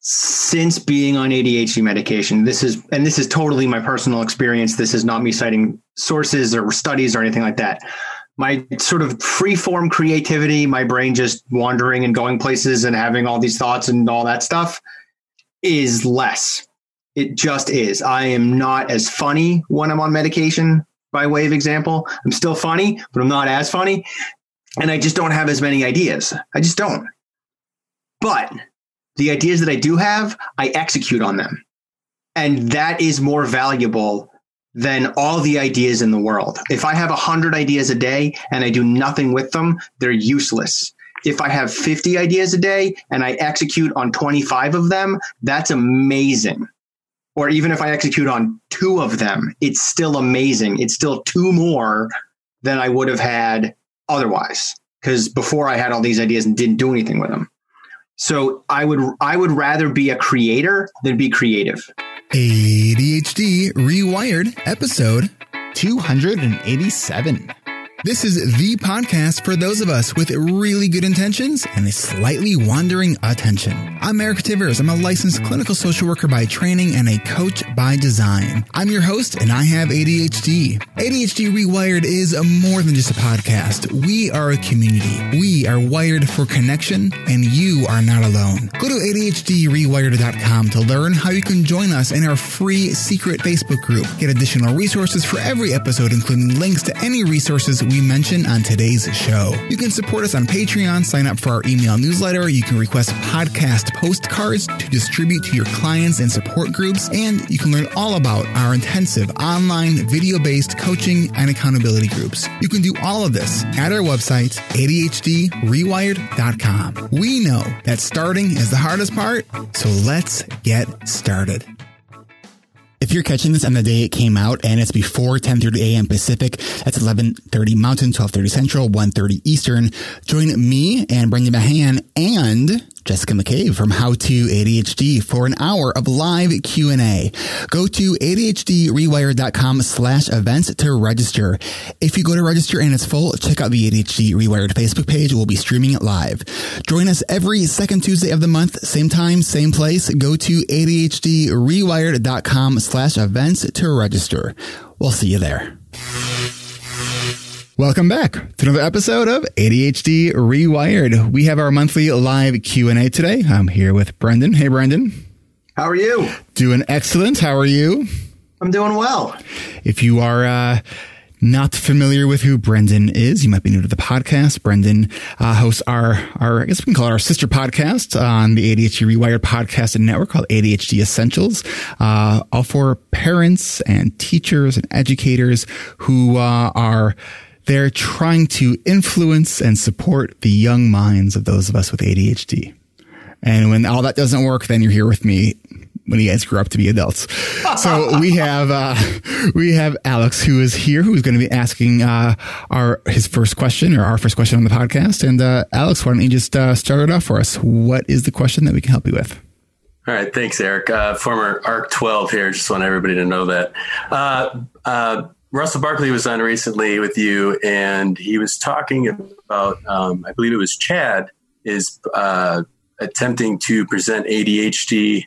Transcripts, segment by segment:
since being on ADHD medication, this is, and this is totally my personal experience. This is not me citing sources or studies or anything like that. My sort of free form creativity, my brain just wandering and going places and having all these thoughts and all that stuff is less. It just is. I am not as funny when I'm on medication, by way of example. I'm still funny, but I'm not as funny. And I just don't have as many ideas. I just don't. But the ideas that I do have, I execute on them. And that is more valuable than all the ideas in the world. If I have 100 ideas a day and I do nothing with them, they're useless. If I have 50 ideas a day and I execute on 25 of them, that's amazing. Or even if I execute on two of them, it's still amazing. It's still two more than I would have had otherwise. Because before I had all these ideas and didn't do anything with them. So I would I would rather be a creator than be creative. ADHD Rewired episode 287. This is the podcast for those of us with really good intentions and a slightly wandering attention. I'm Eric Tivers. I'm a licensed clinical social worker by training and a coach by design. I'm your host and I have ADHD. ADHD Rewired is more than just a podcast. We are a community. We are wired for connection and you are not alone. Go to ADHDrewired.com to learn how you can join us in our free secret Facebook group. Get additional resources for every episode, including links to any resources we mention on today's show. You can support us on Patreon, sign up for our email newsletter. You can request podcast postcards to distribute to your clients and support groups. And you can learn all about our intensive online video based coaching and accountability groups. You can do all of this at our website, ADHDrewired.com. We know that starting is the hardest part, so let's get started. If you're catching this on the day it came out and it's before 10:30 a.m. Pacific, that's 11:30 Mountain, 12:30 Central, 1:30 Eastern, join me and Brendan Mahan and Jessica McCabe from How to ADHD for an hour of live Q&A. Go to ADHDrewired.com slash events to register. If you go to register and it's full, check out the ADHD Rewired Facebook page. We'll be streaming it live. Join us every second Tuesday of the month, same time, same place. Go to ADHDrewired.com slash events to register. We'll see you there. Welcome back to another episode of ADHD Rewired. We have our monthly live Q&A today. I'm here with Brendan. Hey, Brendan. How are you? Doing excellent. How are you? I'm doing well. If you are uh, not familiar with who Brendan is, you might be new to the podcast. Brendan uh, hosts our, our, I guess we can call it our sister podcast on the ADHD Rewired podcast and network called ADHD Essentials, uh, all for parents and teachers and educators who uh, are they're trying to influence and support the young minds of those of us with ADHD. And when all that doesn't work, then you're here with me when you guys grow up to be adults. So we have uh, we have Alex who is here, who's going to be asking uh, our his first question or our first question on the podcast. And uh, Alex, why don't you just uh, start it off for us? What is the question that we can help you with? All right, thanks, Eric. Uh, former ARC 12 here. Just want everybody to know that. Uh, Russell Barkley was on recently with you, and he was talking about, um, I believe it was CHADD, is uh, attempting to present ADHD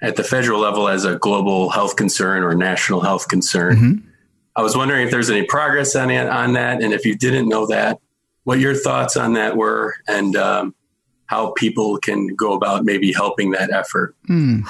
at the federal level as a global health concern or national health concern. Mm-hmm. I was wondering if there's any progress on it, on that, and if you didn't know that, what your thoughts on that were, and um, how people can go about maybe helping that effort. Mm.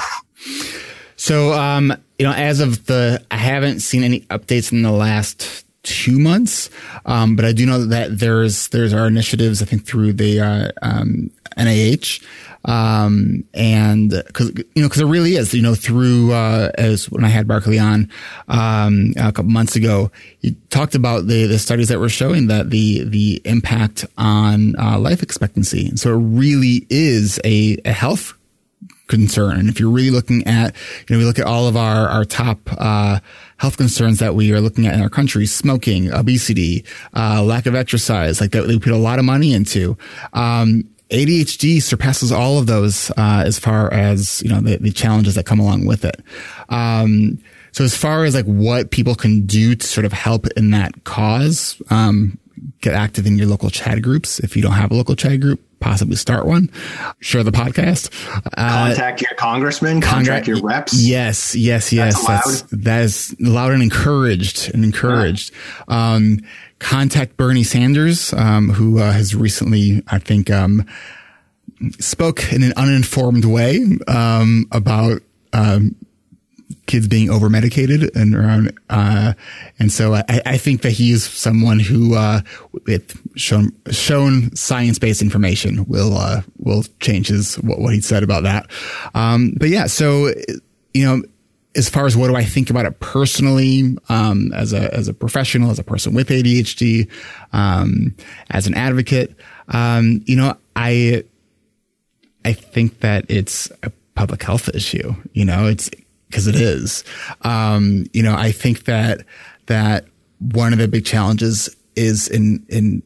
So, um, you know, as of the, I haven't seen any updates in the last two months, um, but I do know that there's there's our initiatives. I think through the uh, um, NIH, um, and because you know because it really is you know through uh, as when I had Barkley on um, a couple months ago, he talked about the the studies that were showing that the the impact on uh, life expectancy, and so it really is a, a health concern. And if you're really looking at, you know, we look at all of our, our top, uh, health concerns that we are looking at in our country, smoking, obesity, uh, lack of exercise, like that we put a lot of money into. Um, ADHD surpasses all of those, uh, as far as, you know, the, the, challenges that come along with it. Um, so as far as like what people can do to sort of help in that cause, um, get active in your local CHADD groups. If you don't have a local CHADD group, possibly start one, share the podcast. Uh, contact your congressman, contact your reps. Yes, yes, yes. That's, that's that is loud and encouraged and encouraged. Yeah. Um, contact Bernie Sanders, um, who uh, has recently, I think, um, spoke in an uninformed way um, about um, kids being over medicated and around. Uh, and so I, I, think that he is someone who, uh, with shown, shown science based information will, uh, will change his, what, what he said about that. Um, but yeah, so, you know, as far as what do I think about it personally, um, as a, as a professional, as a person with ADHD, um, as an advocate, um, you know, I, I think that it's a public health issue. You know, it's, because it is. Um, you know, I think that that one of the big challenges is in in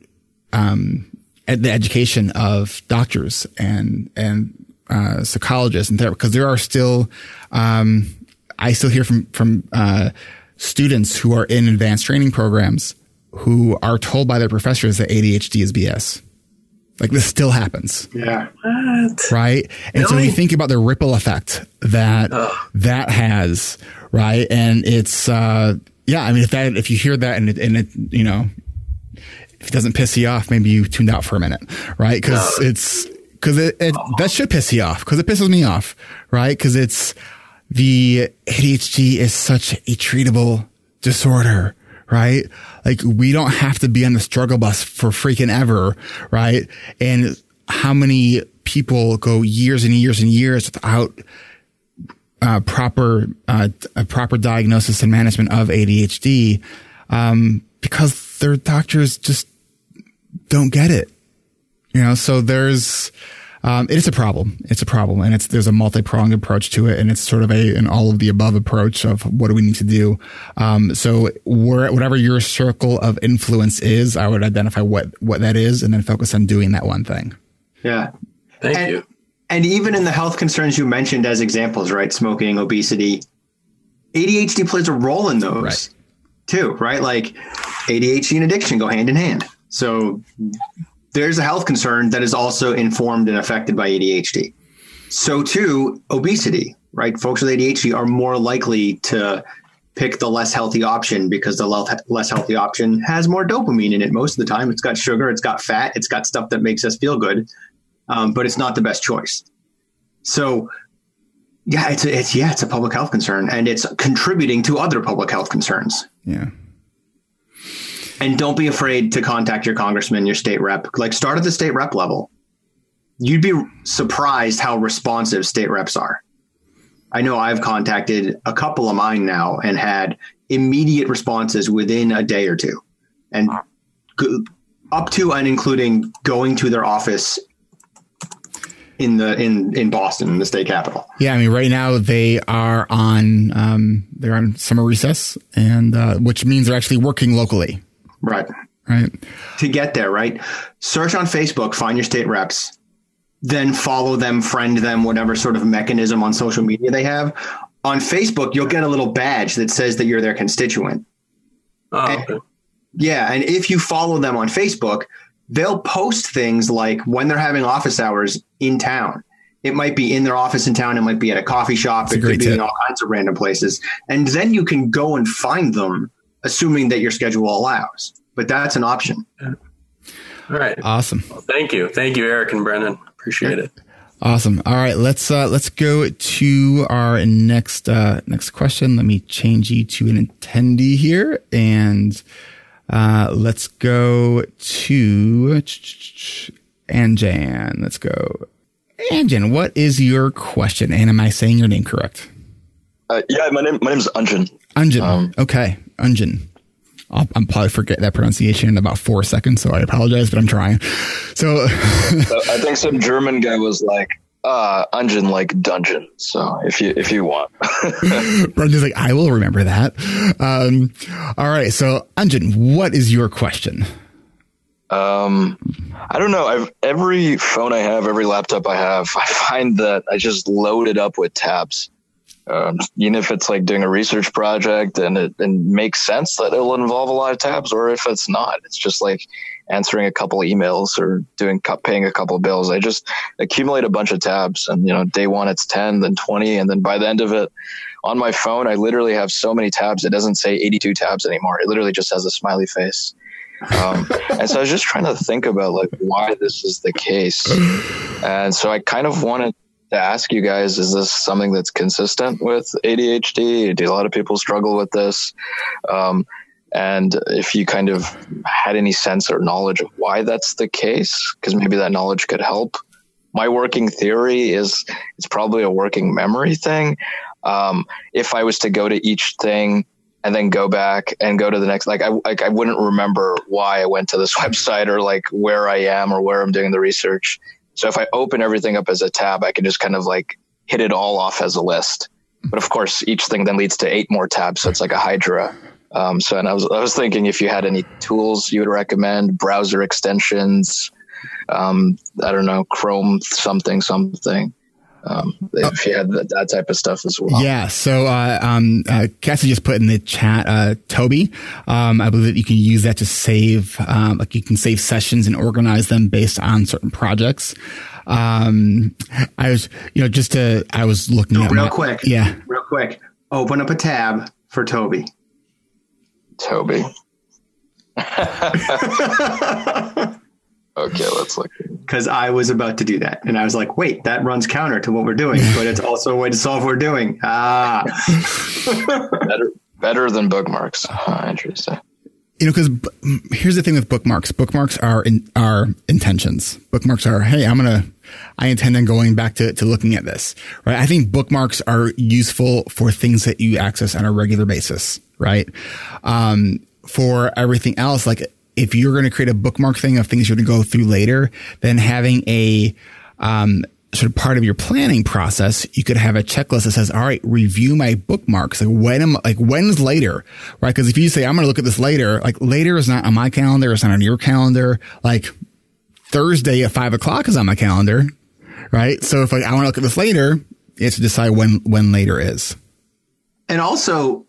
um, the education of doctors and and uh, psychologists and therapists because there are still um, I still hear from from uh, students who are in advanced training programs who are told by their professors that ADHD is BS. Like this still happens. Yeah. What? Right. And really? so when you think about the ripple effect that Ugh. that has, right? And it's, uh, yeah, I mean, if that, if you hear that and it, and it, you know, if it doesn't piss you off, maybe you tuned out for a minute, right? Cause no. it's, cause it, it oh. that should piss you off. Cause it pisses me off, right? Cause it's the ADHD is such a treatable disorder right? Like we don't have to be on the struggle bus for freaking ever, right? And how many people go years and years and years without uh, proper uh, a proper diagnosis and management of ADHD um, because their doctors just don't get it. You know, so there's um, it is a problem. It's a problem, and it's there's a multi pronged approach to it, and it's sort of a an all of the above approach of what do we need to do. Um, so whatever your circle of influence is, I would identify what what that is, and then focus on doing that one thing. Yeah, thank and, you. And even in the health concerns you mentioned as examples, right? Smoking, obesity, ADHD plays a role in those right. too, right? Like ADHD and addiction go hand in hand. So there's a health concern that is also informed and affected by ADHD. So too, obesity, right? Folks with ADHD are more likely to pick the less healthy option because the less healthy option has more dopamine in it most of the time. It's got sugar, it's got fat, it's got stuff that makes us feel good, um, but it's not the best choice. So, yeah, it's it's yeah, it's a public health concern, and it's contributing to other public health concerns. Yeah. And don't be afraid to contact your congressman, your state rep. Like start at the state rep level. You'd be surprised how responsive state reps are. I know I've contacted a couple of mine now and had immediate responses within a day or two. And up to and including going to their office in the in in Boston, the state capital. Yeah, I mean, right now they are on um, they're on summer recess, and uh, which means they're actually working locally. Right. Right. To get there, right? Search on Facebook, find your state reps, then follow them, friend them, whatever sort of mechanism on social media they have. On Facebook, you'll get a little badge that says that you're their constituent. Oh, and, okay. Yeah. And if you follow them on Facebook, they'll post things like when they're having office hours in town. It might be in their office in town. It might be at a coffee shop. That's it could be tip. in all kinds of random places. And then you can go and find them assuming that your schedule allows. But that's an option. Yeah. All right. Awesome. Well, thank you. Thank you, Eric and Brendan. Appreciate yeah. it. Awesome. All right, let's uh, let's go to our next uh, next question. Let me change you to an attendee here, and uh, let's go to Anjan. Let's go, Anjan. What is your question? And am I saying your name correct? Uh, yeah, my name my name is Anjan. Anjan. Um, okay, Ungen. I'll, I'll, probably forget that pronunciation in about four seconds, so I apologize, but I'm trying. So, I think some German guy was like, uh, Ungen like dungeon. So if you if you want, Brendan's like, I will remember that. Um, all right, so Ungen, what is your question? Um, I don't know. I've every phone I have, every laptop I have, I find that I just load it up with tabs um, even if it's like doing a research project and it and makes sense that it'll involve a lot of tabs, or if it's not, it's just like answering a couple emails or doing paying a couple bills. I just accumulate a bunch of tabs, and you know, day one it's ten, then twenty, and then by the end of it, on my phone, I literally have so many tabs. It doesn't say eighty-two tabs anymore. It literally just has a smiley face. Um, and so I was just trying to think about like why this is the case, and so I kind of wanted to ask you guys: Is this something that's consistent with ADHD? Do a lot of people struggle with this? Um, and if you kind of had any sense or knowledge of why that's the case, because maybe that knowledge could help. My working theory is it's probably a working memory thing. Um, if I was to go to each thing and then go back and go to the next, like I like I wouldn't remember why I went to this website or like where I am or where I'm doing the research. So if I open everything up as a tab, I can just kind of like hit it all off as a list. But of course, each thing then leads to eight more tabs, so it's like a Hydra. Um, so, and I was, I was thinking if you had any tools you would recommend, browser extensions, um, I don't know, Chrome something, something. Um, if you had that, that, type of stuff as well. Yeah. So, uh, um, uh, Cassie just put in the chat, uh, Toby. Um, I believe that you can use that to save, um, like you can save sessions and organize them based on certain projects. Um, I was, you know, just to, I was looking at real my, quick. Yeah. Real quick. Open up a tab for Toby. Toby. Okay, let's look. Because I was about to do that, and I was like, "Wait, that runs counter to what we're doing, but it's also a way to solve what we're doing." Ah, better, better than bookmarks. Oh, interesting. You know, because here's the thing with bookmarks. Bookmarks are in, are intentions. Bookmarks are, hey, I'm gonna, I intend on going back to to looking at this, right? I think bookmarks are useful for things that you access on a regular basis, right? Um, for everything else, like if you're going to create a bookmark thing of things you're going to go through later, then having a um, sort of part of your planning process, you could have a checklist that says, all right, review my bookmarks. Like when am, like when's later, right? Cause if you say, I'm going to look at this later, like later is not on my calendar. It's not on your calendar. Like Thursday at five o'clock is on my calendar, right? So if like, I want to look at this later, have to decide when, when later is. And also,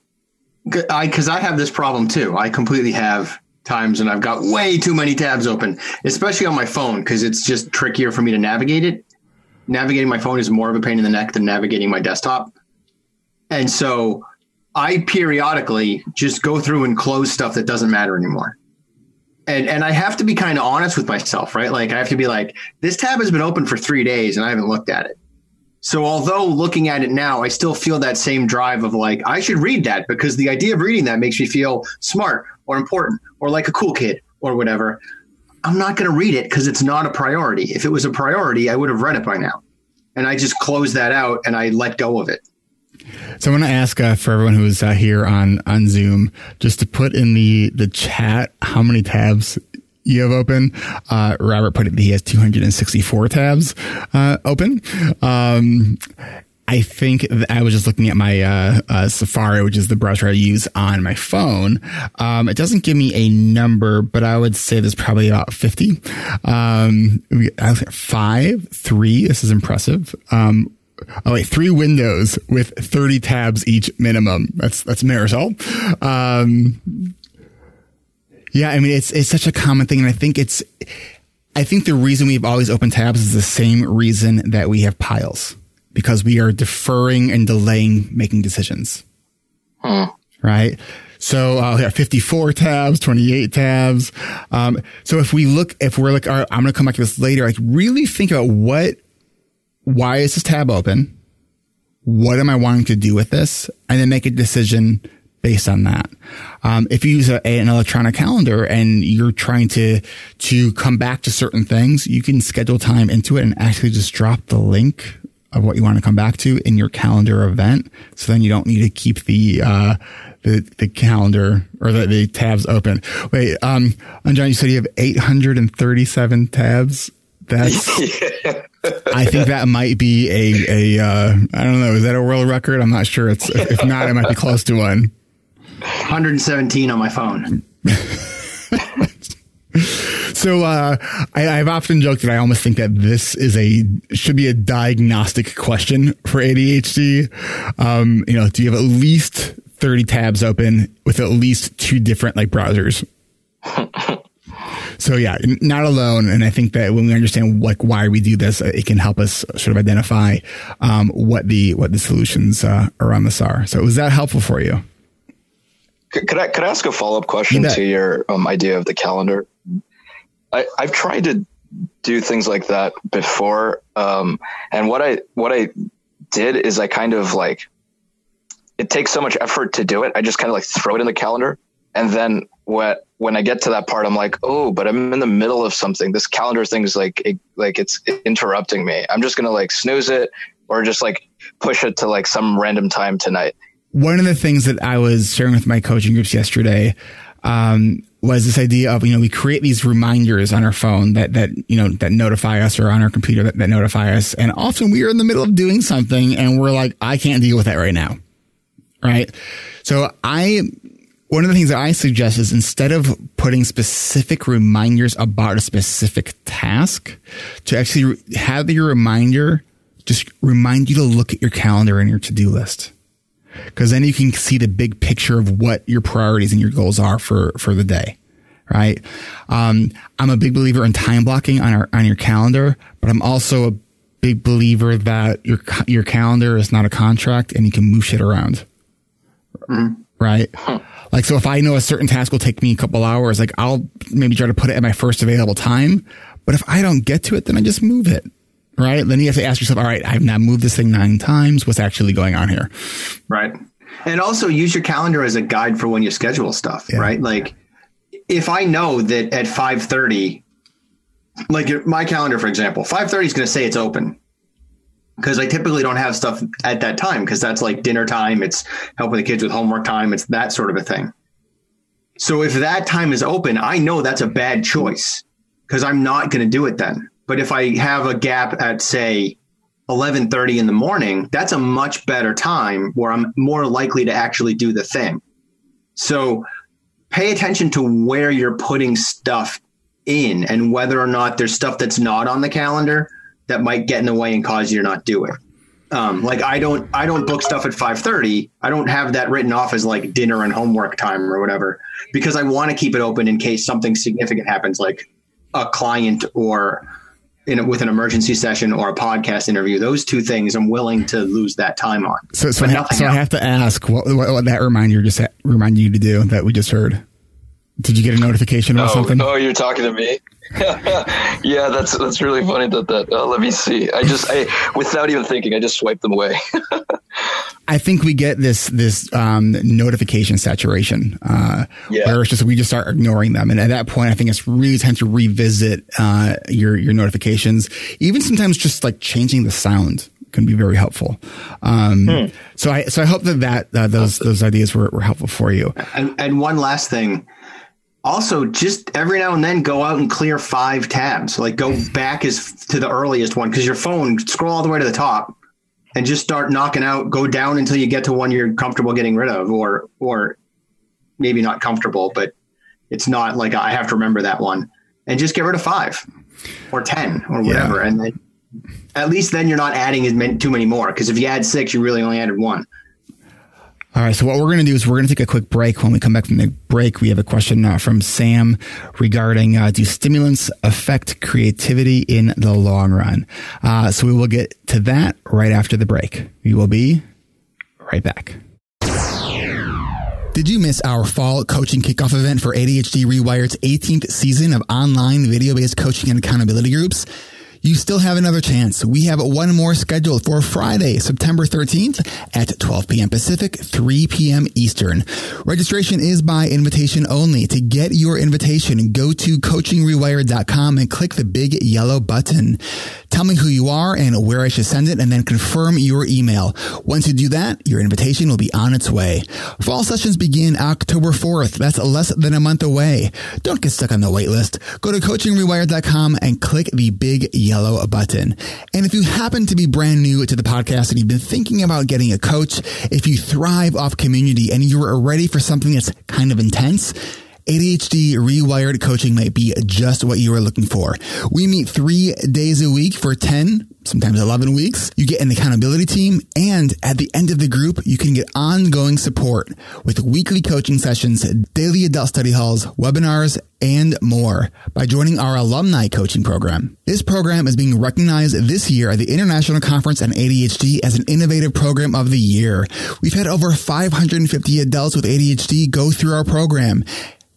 I, cause I have this problem too. I completely have times and I've got way too many tabs open, especially on my phone because it's just trickier for me to navigate it. Navigating my phone is more of a pain in the neck than navigating my desktop. And so I periodically just go through and close stuff that doesn't matter anymore. And and I have to be kind of honest with myself, right? Like I have to be like, this tab has been open for three days and I haven't looked at it. So although looking at it now, I still feel that same drive of like, I should read that because the idea of reading that makes me feel smart or important or like a cool kid or whatever. I'm not going to read it because it's not a priority. If it was a priority, I would have read it by now. And I just closed that out and I let go of it. So I want to ask uh, for everyone who's uh, here on on Zoom just to put in the the chat how many tabs you have open. Uh, Robert put it he has 264 tabs uh, open. Um, I think I was just looking at my uh, uh, Safari, which is the browser I use on my phone. Um, it doesn't give me a number, but I would say there's probably about 50. Um, five, three. This is impressive. Um, oh wait, three windows with 30 tabs each minimum. That's, that's Marisol. Um, yeah, I mean, it's, it's such a common thing. And I think it's, I think the reason we've always opened tabs is the same reason that we have piles because we are deferring and delaying making decisions. Hmm. Right. So uh, have 54 tabs, 28 tabs. Um, so if we look, if we're like, all right, I'm going to come back to this later, like really think about what, why is this tab open? What am I wanting to do with this? And then make a decision based on that. Um, if you use a, an electronic calendar and you're trying to to come back to certain things, you can schedule time into it and actually just drop the link of what you want to come back to in your calendar event. So then you don't need to keep the, uh, the, the calendar or the, the tabs open. Wait, um, John, you said you have 837 tabs. That's, I think that might be a, a, uh, I don't know. Is that a world record? I'm not sure. It's, if not, it might be close to one. 117 on my phone. So uh, I, have often joked that I almost think that this is a should be a diagnostic question for ADHD. Um, you know, do you have at least thirty tabs open with at least two different like browsers? so yeah, not alone. And I think that when we understand like why we do this, it can help us sort of identify um, what the what the solutions uh, around this are. So was that helpful for you? Could, I could I ask a follow up question to your um, idea of the calendar? I, I've tried to do things like that before, um, and what I what I did is I kind of like it takes so much effort to do it. I just kind of like throw it in the calendar. And then what, when I get to that part, I'm like, oh, but I'm in the middle of something. This calendar thing is like, it, like it's interrupting me. I'm just to like snooze it or just like push it to like some random time tonight. One of the things that I was sharing with my coaching groups yesterday, um, was this idea of, you know, we create these reminders on our phone that, that, you know, that notify us or on our computer that, that notify us. And often we are in the middle of doing something and we're like, I can't deal with that right now right? So I, one of the things that I suggest is instead of putting specific reminders about a specific task, to actually have your reminder just remind you to look at your calendar and your to do list. Because then you can see the big picture of what your priorities and your goals are for, for the day. Right. Um, I'm a big believer in time blocking on our, on your calendar, but I'm also a big believer that your, your calendar is not a contract and you can move shit around. Mm-hmm. Right. Huh. Like, so if I know a certain task will take me a couple hours, like I'll maybe try to put it at my first available time. But if I don't get to it, then I just move it. Right. Then you have to ask yourself, all right, I've now moved this thing nine times. What's actually going on here? Right. And also use your calendar as a guide for when you schedule stuff. Yeah. Right. Like if I know that at 530, like my calendar, for example, 530 is going to say it's open because I typically don't have stuff at that time because that's like dinner time. It's helping the kids with homework time. It's that sort of a thing. So if that time is open, I know that's a bad choice because I'm not going to do it then. But if I have a gap at say 11:30 in the morning, that's a much better time where I'm more likely to actually do the thing. So pay attention to where you're putting stuff in and whether or not there's stuff that's not on the calendar that might get in the way and cause you to not do it. Um, like I don't I don't book stuff at 5:30. I don't have that written off as like dinner and homework time or whatever because I want to keep it open in case something significant happens like a client or in with an emergency session or a podcast interview. Those two things I'm willing to lose that time on. So so, ha- so I have to ask what, what, what that reminder just remind you to do that we just heard. Did you get a notification or oh, something? Oh, you're talking to me. yeah, that's that's really funny that that. Uh, let me see. I just I without even thinking, I just swiped them away. I think we get this this um, notification saturation, uh, yeah. where it's just we just start ignoring them, and at that point, I think it's really time to revisit uh, your your notifications. Even sometimes just like changing the sound can be very helpful. Um, hmm. So I so I hope that that uh, those those ideas were, were helpful for you. And, and one last thing also just every now and then go out and clear five tabs like go back as to the earliest one because your phone scroll all the way to the top and just start knocking out go down until you get to one you're comfortable getting rid of or or maybe not comfortable but it's not like i have to remember that one. And just get rid of five or ten or whatever. Yeah. and then at least then you're not adding as many, too many more because if you add six you really only added one all right. So what we're going to do is we're going to take a quick break. When we come back from the break, we have a question uh, from Sam regarding uh, do stimulants affect creativity in the long run? Uh, so we will get to that right after the break. We will be right back. Did you miss our fall coaching kickoff event for ADHD Rewired's 18th season of online video based coaching and accountability groups? You still have another chance. We have one more scheduled for Friday, September 13th at 12 p.m. Pacific, 3 p.m. Eastern. Registration is by invitation only. To get your invitation, go to coachingrewired.com and click the big yellow button. Tell me who you are and where I should send it and then confirm your email. Once you do that, your invitation will be on its way. Fall sessions begin October 4th. That's less than a month away. Don't get stuck on the wait list. Go to coachingrewired.com and click the big yellow yellow button. And if you happen to be brand new to the podcast and you've been thinking about getting a coach, if you thrive off community and you're ready for something that's kind of intense, ADHD Rewired coaching might be just what you are looking for. We meet three days a week for 10, sometimes 11 weeks. You get an accountability team, and at the end of the group, you can get ongoing support with weekly coaching sessions, daily adult study halls, webinars, and more by joining our alumni coaching program. This program is being recognized this year at the International Conference on ADHD as an innovative program of the year. We've had over 550 adults with ADHD go through our program.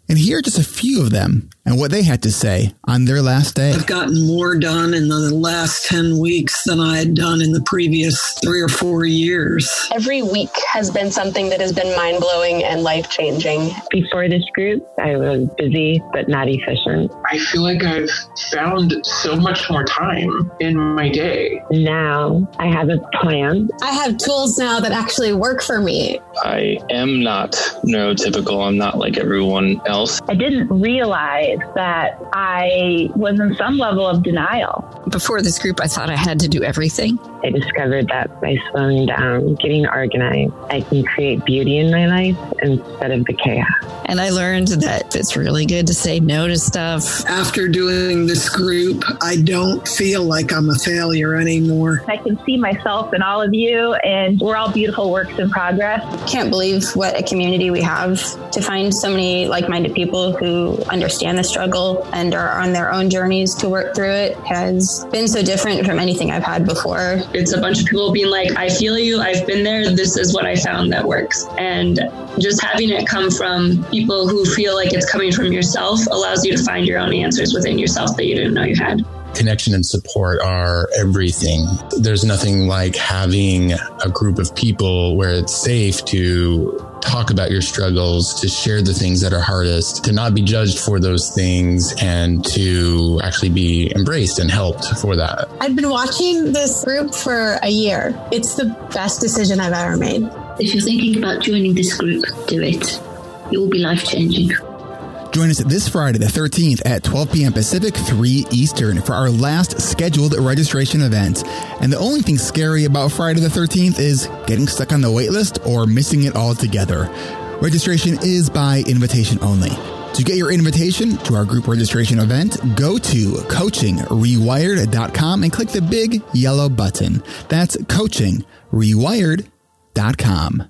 And here are just a few of them and what they had to say on their last day. I've gotten more done in the last 10 weeks than I had done in the previous three or four years. Every week has been something that has been mind blowing and life changing. Before this group, I was busy but not efficient. I feel like I've found so much more time in my day. Now I have a plan. I have tools now that actually work for me. I am not neurotypical. I'm not like everyone else. I didn't realize that I was in some level of denial. Before this group, I thought I had to do everything. I discovered that by slowing down, getting organized, I can create beauty in my life instead of the chaos. And I learned that it's really good to say no to stuff. After doing this group, I don't feel like I'm a failure anymore. I can see myself and all of you, and we're all beautiful works in progress. Can't believe what a community we have to find so many like minded people who understand the struggle and are on their own journeys to work through it has been so different from anything I've had before. It's a bunch of people being like, I feel you, I've been there, this is what I found that works. And just having it come from people who feel like it's coming from yourself allows you to find your own answers within yourself that you didn't know you had connection and support are everything. There's nothing like having a group of people where it's safe to talk about your struggles, to share the things that are hardest, to not be judged for those things, and to actually be embraced and helped for that. I've been watching this group for a year. It's the best decision I've ever made. If you're thinking about joining this group, do it. It will be life changing. Join us this Friday, the 13th at 12 p.m. Pacific, 3 Eastern for our last scheduled registration event. And the only thing scary about Friday the 13th is getting stuck on the waitlist or missing it altogether. Registration is by invitation only. To get your invitation to our group registration event, go to coachingrewired.com and click the big yellow button. That's coachingrewired.com.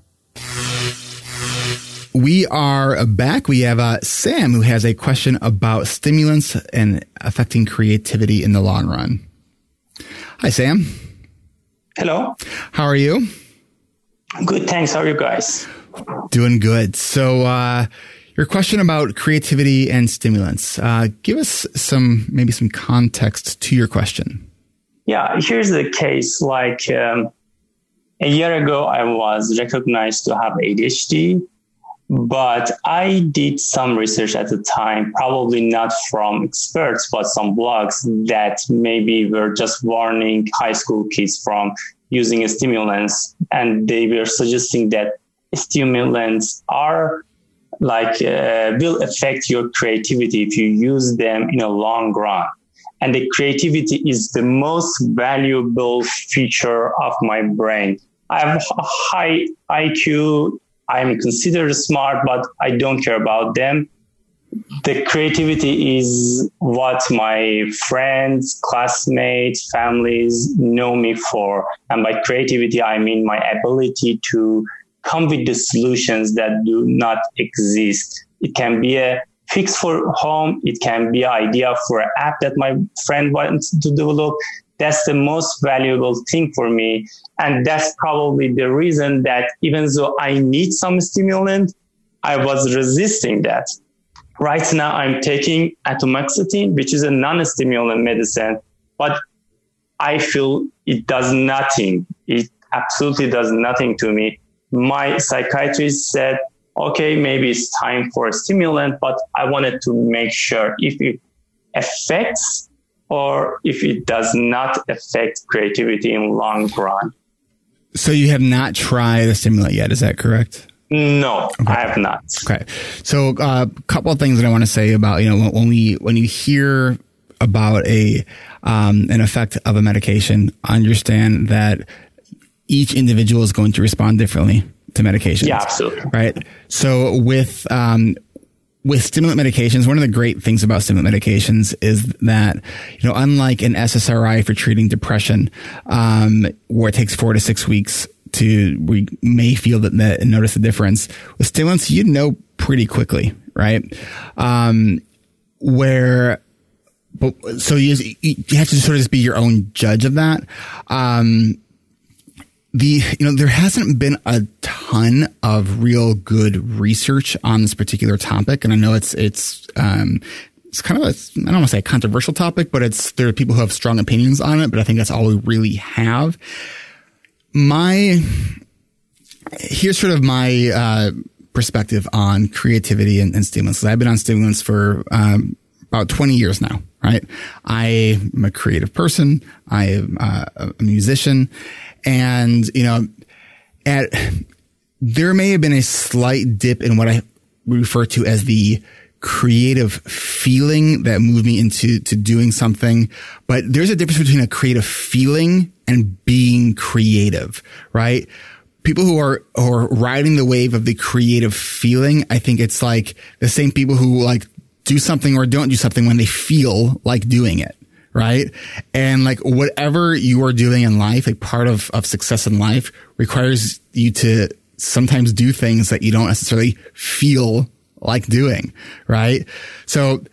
We are back. We have uh, Sam who has a question about stimulants and affecting creativity in the long run. Hi, Sam. Hello. How are you? Good, thanks. How are you guys? Doing good. So, uh, your question about creativity and stimulants. Uh, give us some, maybe some context to your question. Yeah, here's the case. Like um, a year ago, I was recognized to have ADHD but I did some research at the time, probably not from experts, but some blogs that maybe were just warning high school kids from using stimulants. And they were suggesting that stimulants are like, uh, will affect your creativity if you use them in a long run. And the creativity is the most valuable feature of my brain. I have a high IQ I'm considered smart, but I don't care about them. The creativity is what my friends, classmates, families know me for. And by creativity, I mean my ability to come with the solutions that do not exist. It can be a fix for home. It can be an idea for an app that my friend wants to develop. That's the most valuable thing for me. And that's probably the reason that even though I need some stimulant, I was resisting that. Right now, I'm taking atomoxetine, which is a non-stimulant medicine, but I feel it does nothing. It absolutely does nothing to me. My psychiatrist said, okay, maybe it's time for a stimulant, but I wanted to make sure if it affects or if it does not affect creativity in long run. So you have not tried a stimulant yet, is that correct? No, okay. I have not. Okay. So a uh, couple of things that I want to say about, you know, when, we, when you hear about a, um, an effect of a medication, understand that each individual is going to respond differently to medication. Yeah, absolutely. Right. So with, um, with stimulant medications, one of the great things about stimulant medications is that, you know, unlike an SSRI for treating depression, um, where it takes four to six weeks to, we may feel that, that and notice the difference. With stimulants, you know pretty quickly, right? Um, where, but so you, you have to sort of just be your own judge of that. Um, the you know there hasn't been a ton of real good research on this particular topic, and I know it's it's um, it's kind of a, I don't want to say a controversial topic, but it's there are people who have strong opinions on it, but I think that's all we really have. My here's sort of my uh, perspective on creativity and, and stimulants. I've been on stimulants for um, about 20 years now, right? I am a creative person. I am uh, a musician and, you know, at, there may have been a slight dip in what I refer to as the creative feeling that moved me into to doing something. But there's a difference between a creative feeling and being creative, right? People who are, who are riding the wave of the creative feeling, I think it's like the same people who like do something or don't do something when they feel like doing it right? And like whatever you are doing in life, a part of, of success in life requires you to sometimes do things that you don't necessarily feel like doing, right? So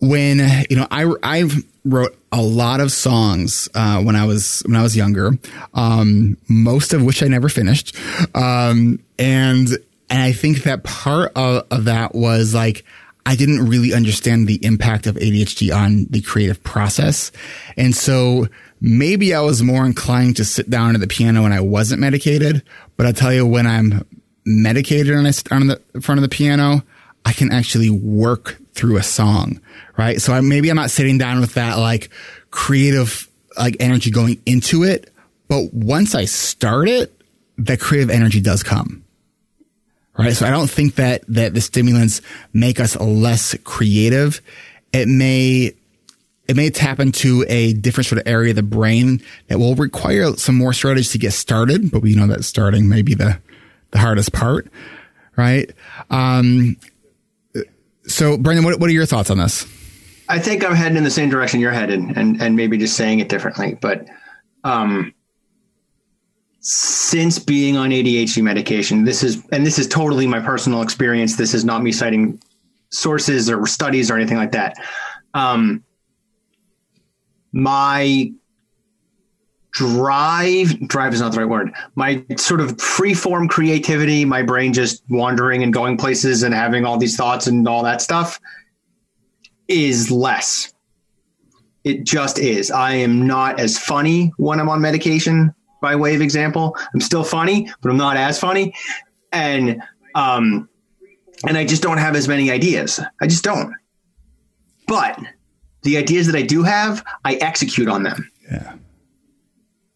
when, you know, I, I wrote a lot of songs, uh, when I was, when I was younger, um, most of which I never finished. Um, and, and I think that part of, of that was like, I didn't really understand the impact of ADHD on the creative process. And so maybe I was more inclined to sit down at the piano when I wasn't medicated. But I'll tell you, when I'm medicated and I sit on the front of the piano, I can actually work through a song, right? So I, maybe I'm not sitting down with that like creative like energy going into it. But once I start it, that creative energy does come right? So I don't think that, that the stimulants make us less creative. It may, it may tap into a different sort of area of the brain that will require some more strategies to get started, but we know that starting may be the, the hardest part, right? Um, so Brendan, what, what are your thoughts on this? I think I'm heading in the same direction you're headed and, and maybe just saying it differently, but, um, since being on ADHD medication, this is, and this is totally my personal experience. This is not me citing sources or studies or anything like that. Um, my drive, drive is not the right word. My sort of free form creativity, my brain just wandering and going places and having all these thoughts and all that stuff is less. It just is. I am not as funny when I'm on medication by way of example. I'm still funny, but I'm not as funny. And um and I just don't have as many ideas. I just don't. But the ideas that I do have, I execute on them. Yeah.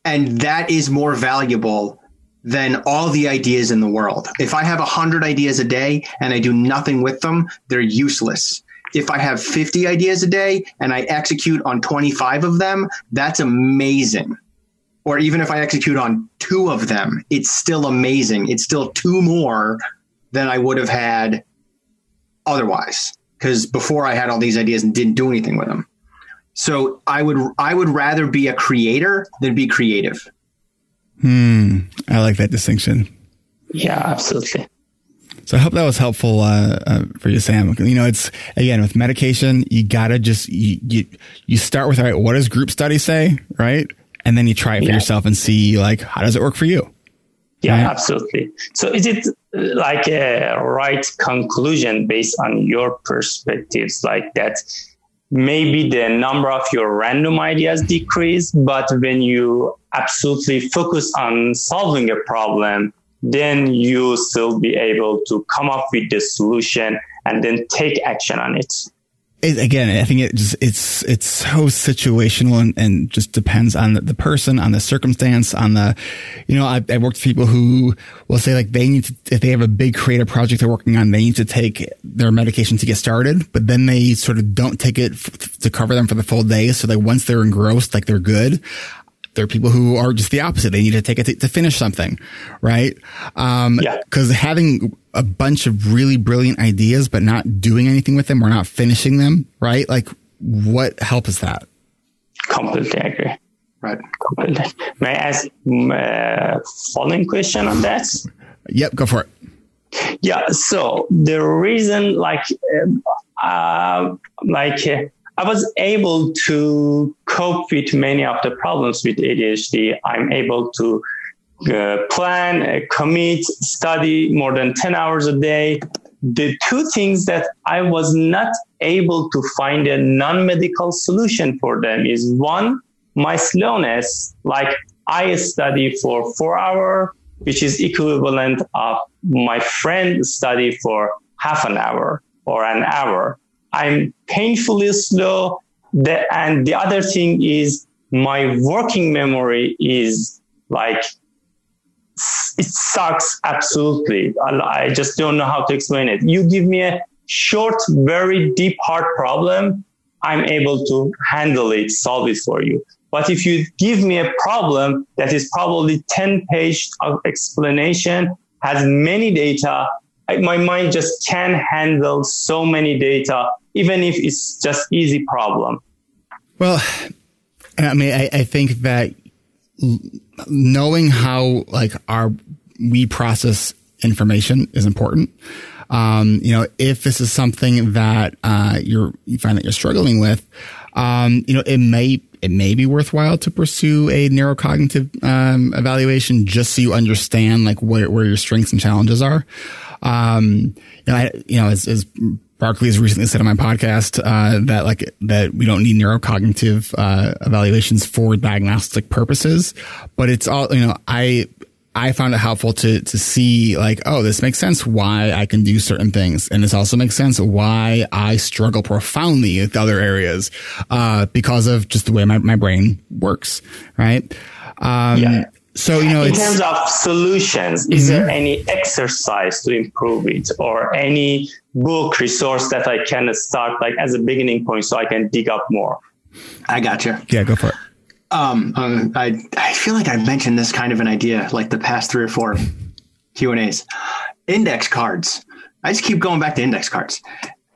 And that is more valuable than all the ideas in the world. If I have 100 ideas a day and I do nothing with them, they're useless. If I have 50 ideas a day and I execute on 25 of them, that's amazing or even if I execute on two of them, it's still amazing. It's still two more than I would have had otherwise. Because before I had all these ideas and didn't do anything with them. So I would I would rather be a creator than be creative. Hmm. I like that distinction. Yeah, absolutely. So I hope that was helpful uh, uh, for you, Sam. You know, it's again with medication, you gotta just you you, you start with all right. What does group study say? Right and then you try it for yeah. yourself and see like how does it work for you yeah right? absolutely so is it uh, like a right conclusion based on your perspectives like that maybe the number of your random ideas decrease but when you absolutely focus on solving a problem then you'll still be able to come up with the solution and then take action on it it, again, I think it just it's it's so situational and, and just depends on the, person, on the circumstance, on the, you know, I, I worked with people who will say like they need to if they have a big creative project they're working on, they need to take their medication to get started, but then they sort of don't take it f- to cover them for the full day. So that once they're engrossed, like they're good. There are people who are just the opposite. They need to take it to, to finish something, right? Um, yeah. Because having a bunch of really brilliant ideas, but not doing anything with them or not finishing them, right? Like, what help is that? Completely agree. Right. Completely. May I ask uh, following question on that? Yep, go for it. Yeah. So the reason, like, uh, like. I was able to cope with many of the problems with ADHD. I'm able to uh, plan, uh, commit, study more than 10 hours a day. The two things that I was not able to find a non medical solution for them is one, my slowness. Like I study for four hours, which is equivalent of my friend study for half an hour or an hour. I'm painfully slow. The, and the other thing is my working memory is like, it sucks absolutely. I, just don't know how to explain it. You give me a short, very deep, hard problem. I'm able to handle it, solve it for you. But if you give me a problem that is probably 10 page of explanation, has many data, my mind just can't handle so many data even if it's just easy problem. Well, I mean, I, I think that knowing how like our we process information is important. Um, you know, if this is something that uh, you're you find that you're struggling with, um, you know, it may it may be worthwhile to pursue a neurocognitive um, evaluation just so you understand like where, where your strengths and challenges are. Um, you know, I, you know, as, as Barkley has recently said on my podcast uh, that like that we don't need neurocognitive uh, evaluations for diagnostic purposes, but it's all you know. I I found it helpful to to see like, oh, this makes sense why I can do certain things, and this also makes sense why I struggle profoundly with other areas uh, because of just the way my, my brain works, right? Um, yeah. So you know, in terms of solutions, is mm-hmm. there any exercise to improve it, or any book resource that I can start like as a beginning point, so I can dig up more? I got you. Yeah, go for it. Um, um, I I feel like I've mentioned this kind of an idea like the past three or four Q and A's. Index cards. I just keep going back to index cards,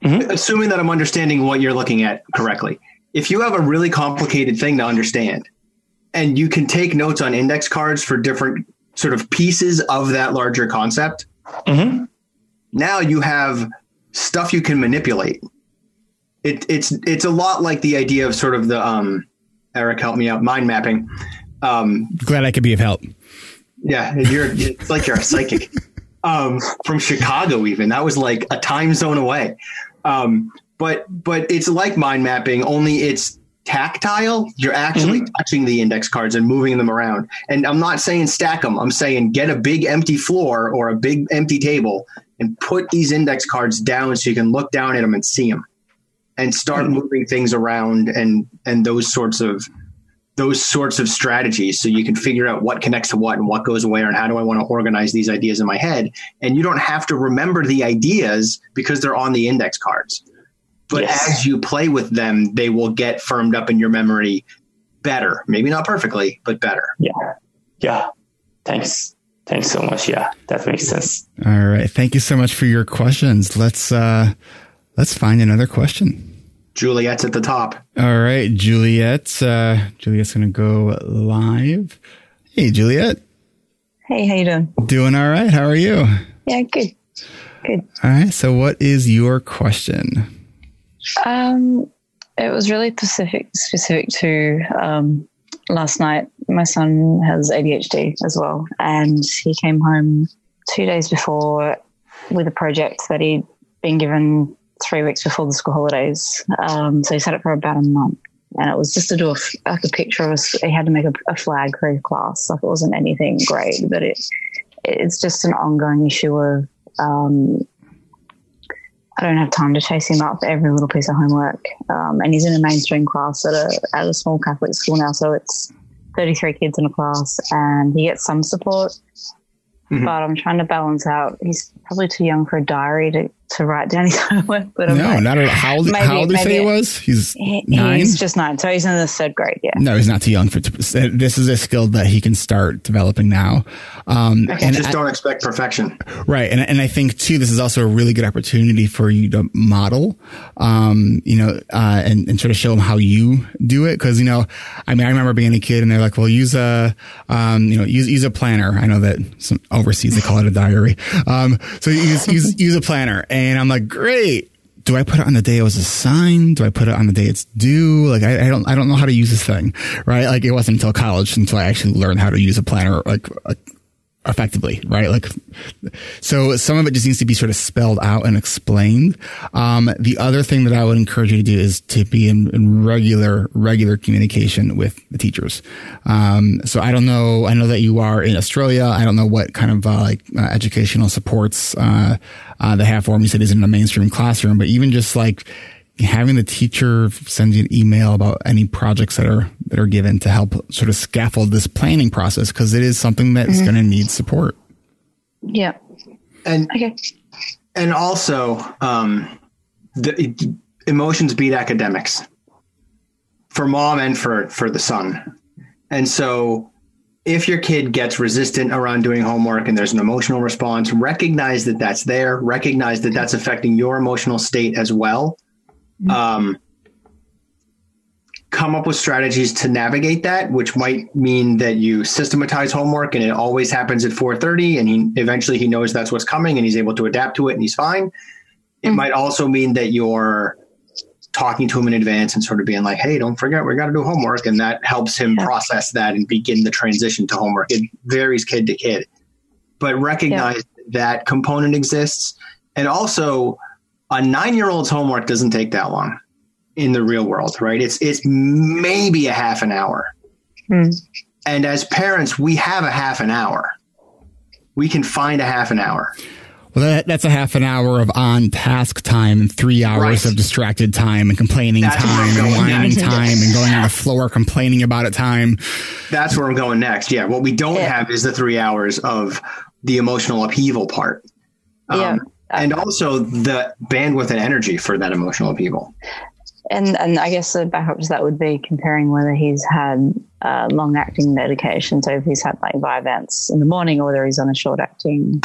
mm-hmm. assuming that I'm understanding what you're looking at correctly. If you have a really complicated thing to understand and you can take notes on index cards for different sort of pieces of that larger concept. Mm-hmm. Now you have stuff you can manipulate. It, it's it's a lot like the idea of sort of the um, Eric help me out mind mapping. Um, Glad I could be of help. Yeah, you're it's like you're a psychic um, from Chicago. Even that was like a time zone away. Um, but but it's like mind mapping, only it's tactile, you're actually mm-hmm. touching the index cards and moving them around. And I'm not saying stack them. I'm saying get a big empty floor or a big empty table and put these index cards down so you can look down at them and see them and start mm-hmm. moving things around and and those sorts of those sorts of strategies so you can figure out what connects to what and what goes where and how do I want to organize these ideas in my head and you don't have to remember the ideas because they're on the index cards but yes. as you play with them, they will get firmed up in your memory better. Maybe not perfectly, but better. Yeah. Yeah. Thanks. Thanks so much. Yeah, that makes sense. All right. Thank you so much for your questions. Let's uh let's find another question. Juliet's at the top. All right, Juliet. Uh Juliet's gonna go live. Hey Juliet. Hey, how you doing? Doing all right. How are you? Yeah, good. Good. All right. So what is your question? Um, it was really specific specific to um, last night. My son has ADHD as well, and he came home two days before with a project that he'd been given three weeks before the school holidays. Um, so he set it for about a month, and it was just to do a, like a picture of us. He had to make a, a flag for his class. Like it wasn't anything great, but it it's just an ongoing issue of um, I don't have time to chase him up for every little piece of homework. Um, and he's in a mainstream class at a, at a small Catholic school now. So it's 33 kids in a class and he gets some support. Mm-hmm. But I'm trying to balance out. He's probably too young for a diary to to write down his homework. But I'm no, like, not at all. How old, maybe- how old did you say he was? He's he- nine. He's just nine, so he's in the third grade. Yeah. no, he's not too young for. This is a skill that he can start developing now. Um, and just I- don't expect perfection. Right. And, and I think too, this is also a really good opportunity for you to model, um, you know, uh, and, and sort of show them how you do it. Cause, you know, I mean, I remember being a kid and they're like, well, use a, um, you know, use, use a planner. I know that some overseas they call it a diary. Um, so use, use, use a planner. And I'm like, great. Do I put it on the day it was assigned? Do I put it on the day it's due? Like, I, I don't, I don't know how to use this thing, right? Like, it wasn't until college until I actually learned how to use a planner, like, like effectively, right? Like, so some of it just needs to be sort of spelled out and explained. Um, the other thing that I would encourage you to do is to be in, in regular, regular communication with the teachers. Um, so I don't know, I know that you are in Australia. I don't know what kind of, uh, like, uh, educational supports, uh, uh, they have for. You said is in a mainstream classroom, but even just like, having the teacher send you an email about any projects that are that are given to help sort of scaffold this planning process because it is something that's Mhm. going to need support. Yeah. And okay. And also, um, the emotions beat academics for mom and for for the son. And so, if your kid gets resistant around doing homework and there's an emotional response, recognize that that's there. Recognize that that's affecting your emotional state as well. Um, come up with strategies to navigate that, which might mean that you systematize homework and it always happens at 4:30, and he eventually he knows that's what's coming and he's able to adapt to it and he's fine. It might also mean that you're talking to him in advance and sort of being like, "Hey, don't forget we got to do homework," and that helps him process that and begin the transition to homework. It varies kid to kid, but recognize that component exists, and also a nine-year-old's homework doesn't take that long in the real world, right? It's it's maybe a half an hour. And as parents, we have a half an hour. We can find a half an hour. Well, that, that's a half an hour of on task time and three hours of distracted time and complaining That's time and whining next. time and going on the floor complaining about it time. That's where I'm going next. Yeah. What we don't have is the three hours of the emotional upheaval part. Um, Yeah. And also the bandwidth and energy for that emotional upheaval. And and I guess the backup to that would be comparing whether he's had uh, long acting medication, so if he's had like Vyvanse in the morning, or whether he's on a short acting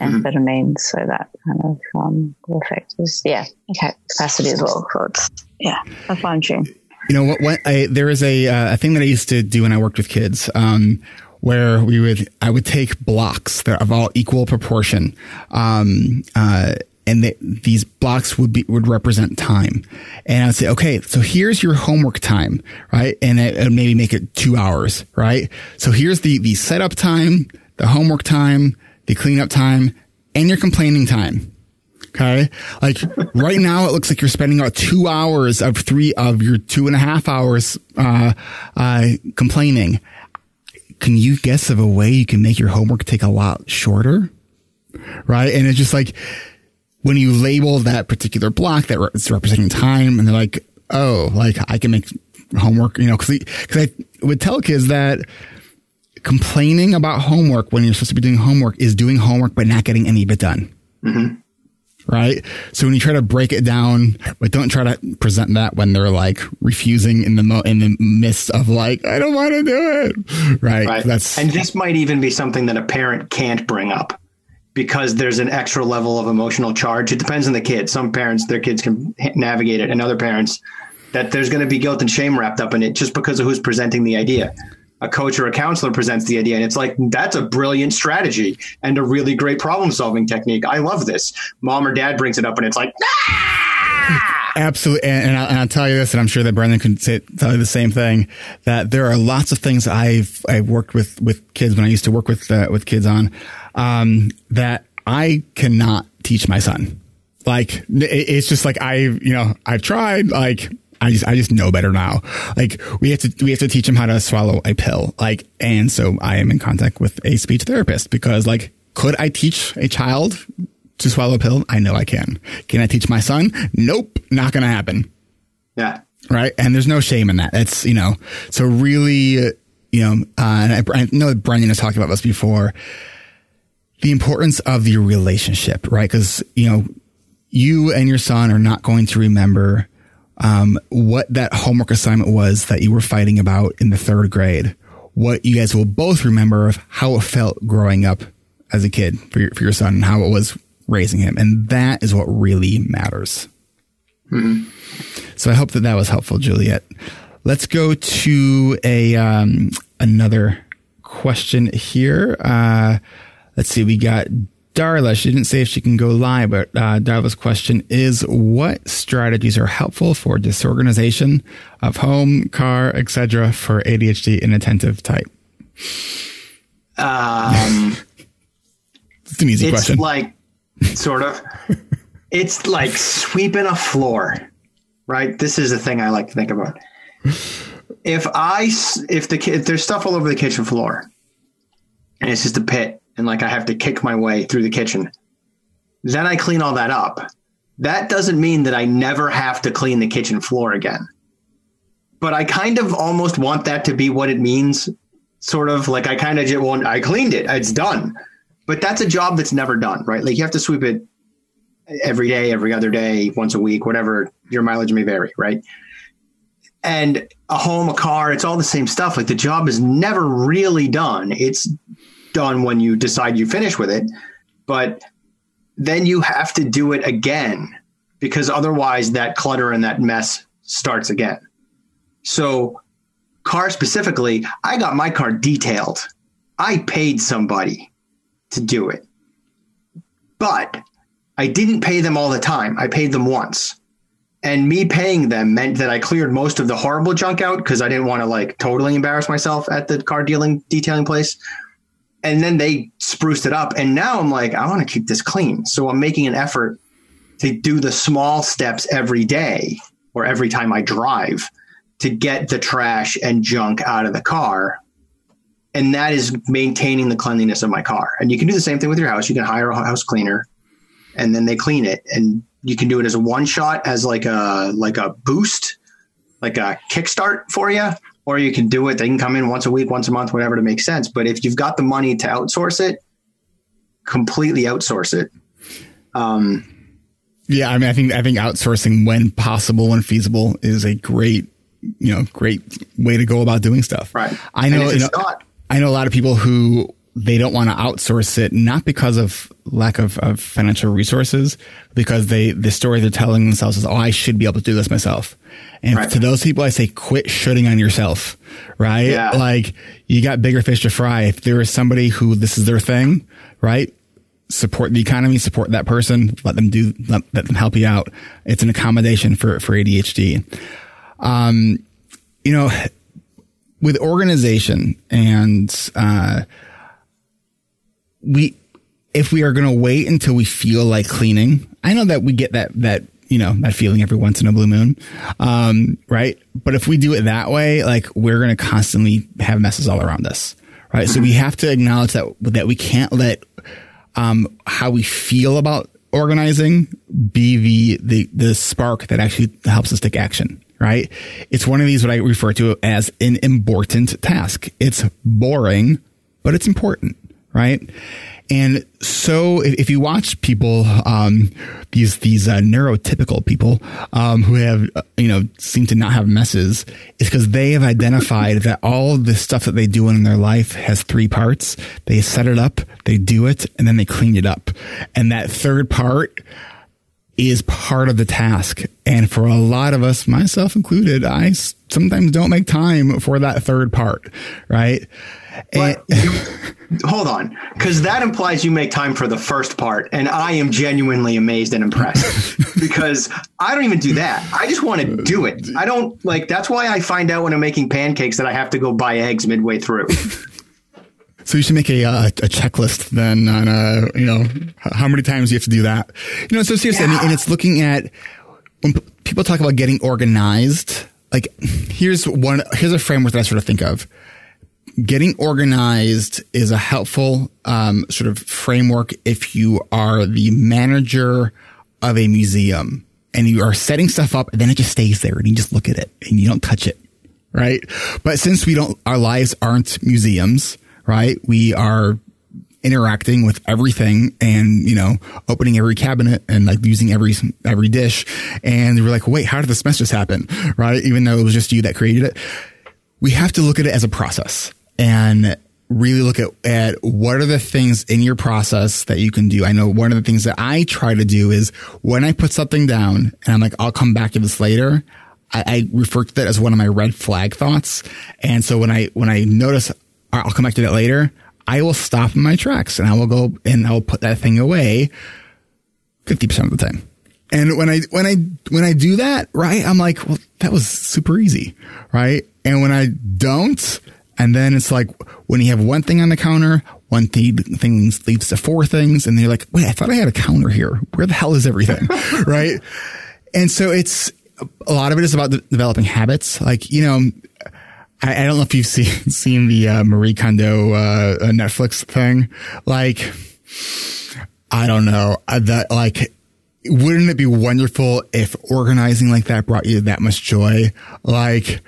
amphetamine, so that kind of um, will affect his yeah okay capacity as well. So it's yeah a fine tune. You know what? what I, there is a uh, a thing that I used to do when I worked with kids, um, where we would I would take blocks that are of all equal proportion, um, uh, and they, these blocks would be would represent time, and I'd say, okay, so here's your homework time, right? And it, it maybe make it two hours, right? So here's the the setup time, the homework time, the cleanup time, and your complaining time. Okay. Like right now, it looks like you're spending about two hours of three of your two and a half hours, uh, uh, complaining. Can you guess of a way you can make your homework take a lot shorter? Right. And it's just like when you label that particular block that re- it's representing time and they're like, oh, like I can make homework, you know, cause, cause I would tell kids that complaining about homework when you're supposed to be doing homework is doing homework, but not getting any of it done mm-hmm. Right? So when you try to break it down, but don't try to present that when they're like refusing in the mo- in the midst of like I don't want to do it, right? right? That's and this might even be something that a parent can't bring up because there's an extra level of emotional charge. It depends on the kid. Some parents, their kids can navigate it, and other parents, that there's going to be guilt and shame wrapped up in it just because of who's presenting the idea. A coach or a counselor presents the idea, and it's like, that's a brilliant strategy and a really great problem solving technique. I love this. Mom or dad brings it up, and it's like, Absolutely, and, and, I'll, and I'll tell you this, and I'm sure that Brendan can say, tell you the same thing. That there are lots of things I've I've worked with with kids when I used to work with uh, with kids on um, that I cannot teach my son. Like it, it's just like I you know I've tried like. I just, I just know better now. Like we have to, we have to teach him how to swallow a pill. Like, and so I am in contact with a speech therapist because like, could I teach a child to swallow a pill? I know I can. Can I teach my son? Nope, not going to happen. Yeah. Right. And there's no shame in that. It's, you know, so really, you know, uh, and I, I know Brendan has talked about this before. The importance of the relationship, right? Because, you know, you and your son are not going to remember um, what that homework assignment was that you were fighting about in the third grade. What you guys will both remember of how it felt growing up as a kid for your, for your son and how it was raising him. And that is what really matters. Mm-hmm. So I hope that that was helpful, Juliet. Let's go to a um, another question here. Uh, let's see. We got Darla. She didn't say if she can go live, but uh, Darla's question is: What strategies are helpful for disorganization of home, car, etc. for ADHD inattentive type? Um, it's an easy it's question. like sort of. it's like sweeping a floor, right? This is the thing I like to think about. If I, if the if there's stuff all over the kitchen floor, and it's just a pit, and like I have to kick my way through the kitchen, then I clean all that up. That doesn't mean that I never have to clean the kitchen floor again. But I kind of almost want that to be what it means. Sort of like I kind of just want I cleaned it, it's done. But that's a job that's never done, right? Like you have to sweep it every day, every other day, once a week, whatever your mileage may vary, right? And a home, a car, it's all the same stuff. Like the job is never really done. It's done when you decide you finish with it, but then you have to do it again because otherwise that clutter and that mess starts again. So, car specifically, I got my car detailed. I paid somebody to do it. But I didn't pay them all the time. I paid them once. And me paying them meant that I cleared most of the horrible junk out because I didn't want to like totally embarrass myself at the car dealing detailing place. And then they spruced it up. And now I'm like, I want to keep this clean. So I'm making an effort to do the small steps every day or every time I drive to get the trash and junk out of the car. And that is maintaining the cleanliness of my car. And you can do the same thing with your house. You can hire a house cleaner and then they clean it and you can do it as a one shot as like a like a boost like a kickstart for you or you can do it they can come in once a week once a month whatever to make sense but if you've got the money to outsource it completely outsource it um Yeah, I mean, I think I think outsourcing when possible, when feasible, is a great, you know, great way to go about doing stuff. Right. I know. You know not- I know a lot of people who they don't want to outsource it, not because of lack of, of financial resources, because they the story they're telling themselves is, "Oh, I should be able to do this myself." And Right. to those people, I say, quit shooting on yourself. Right? Yeah. Like you got bigger fish to fry. If there is somebody who this is their thing, right? support the economy, support that person, let them do, let, let them help you out. It's an accommodation for, for ADHD. Um, you know, with organization and, uh, we, if we are going to wait until we feel like cleaning, I know that we get that, that, you know, that feeling every once in a blue moon. Um, right. But if we do it that way, like we're going to constantly have messes all around us. Right. So we have to acknowledge that, that we can't let, um, how we feel about organizing be the, the, the spark that actually helps us take action. Right. It's one of these, what I refer to as an important task. It's boring, but it's important. Right. And so if, you watch people, um, these, these, uh, neurotypical people, um, who have, uh, you know, seem to not have messes, it's because they have identified that all the stuff that they do in their life has three parts. They set it up, they do it, and then they clean it up. And that third part, is part of the task. And for a lot of us, myself included, I sometimes don't make time for that third part, right? And, hold on because that implies you make time for the first part and i am genuinely amazed and impressed. Because i don't even do that. I just want to do it. I don't like that's why i find out when i'm making pancakes that i have to go buy eggs midway through. So you should make a, uh, a checklist then on, uh, you know, how many times you have to do that. You know, so seriously, I mean, and it's looking at when p- people talk about getting organized, like here's one, here's a framework that I sort of think of. Getting organized is a helpful um, sort of framework if you are the manager of a museum and you are setting stuff up and then it just stays there and you just look at it and you don't touch it. Right. But since we don't, our lives aren't museums, right? We are interacting with everything and you know opening every cabinet and like using every every dish and we're like wait how did this mess just happen right even though it was just you that created it we have to look at it as a process and really look at, at what are the things in your process that you can do. I know one of the things that I try to do is when I put something down and I'm like, I'll come back to this later. I, I refer to that as one of my red flag thoughts. And so when I, when I notice I'll come back to that later, I will stop in my tracks and I will go and I'll put that thing away 50% of the time. And when I, when I, when I do that, right, I'm like, well, that was super easy, right? And when I don't, and then it's like when you have one thing on the counter, one thing things leads to four things, and you're like, wait, I thought I had a counter here. Where the hell is everything? right? And so it's a lot of it is about developing habits. Like, you know, I, I don't know if you've seen, seen the uh, Marie Kondo uh, Netflix thing. Like, I don't know uh, that like wouldn't it be wonderful if organizing like that brought you that much joy? Like,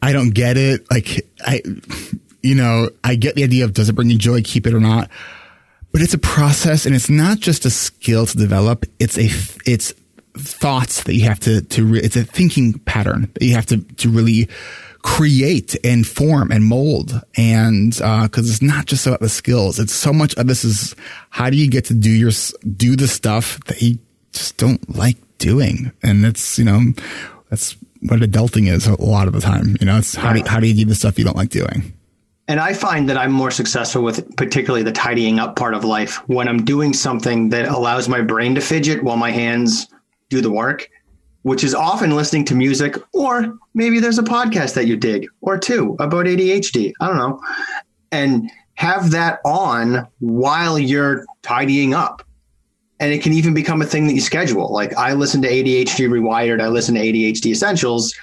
I don't get it. Like I, you know, I get the idea of does it bring you joy, keep it or not, but it's a process and it's not just a skill to develop. It's a, it's thoughts that you have to, to, re- it's a thinking pattern that you have to, to really create and form and mold. And, uh, cause it's not just about the skills. It's so much of this is how do you get to do your, do the stuff that you just don't like doing? And it's, you know, that's what adulting is a lot of the time. You know, it's how do, how do you do the stuff you don't like doing? And I find that I'm more successful with particularly the tidying up part of life when I'm doing something that allows my brain to fidget while my hands do the work, which is often listening to music, or maybe there's a podcast that you dig or two about ADHD. I don't know. And have that on while you're tidying up and it can even become a thing that you schedule. Like I listen to ADHD Rewired, I listen to ADHD Essentials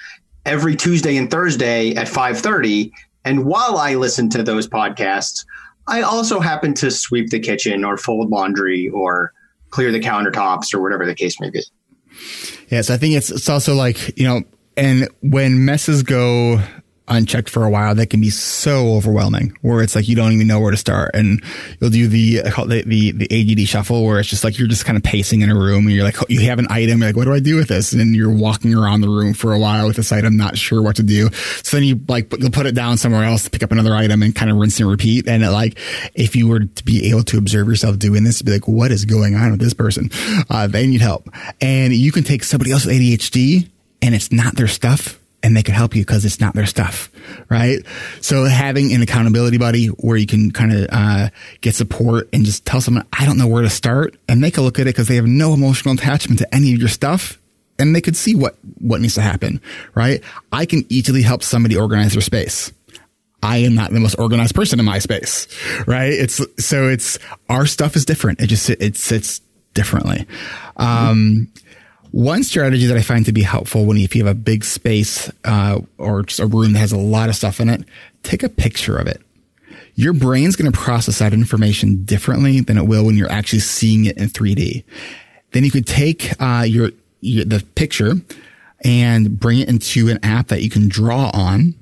every Tuesday and Thursday at 5:30, and while I listen to those podcasts, I also happen to sweep the kitchen or fold laundry or clear the countertops or whatever the case may be. Yes, I think it's it's also like, you know, and when messes go unchecked for a while, that can be so overwhelming where it's like you don't even know where to start. And you'll do the, the, the, the ADD shuffle where it's just like you're just kind of pacing in a room and you're like, you have an item, you're like, what do I do with this? And you're walking around the room for a while with this item, not sure what to do. So then you like, you'll put it down somewhere else to pick up another item and kind of rinse and repeat. And it like, if you were to be able to observe yourself doing this, be like, what is going on with this person? Uh, they need help. And you can take somebody else with ADHD and it's not their stuff and they can help you because it's not their stuff, right? So having an accountability buddy where you can kind of uh, get support and just tell someone, I don't know where to start, and they can look at it because they have no emotional attachment to any of your stuff, and they could see what what needs to happen, right? I can easily help somebody organize their space. I am not the most organized person in my space, right? It's so it's our stuff is different. It just it sits differently. Um, one strategy that I find to be helpful when if you have a big space uh, or just a room that has a lot of stuff in it, take a picture of it. Your brain's going to process that information differently than it will when you're actually seeing it in 3D. Then you could take uh, your, your the picture and bring it into an app that you can draw on,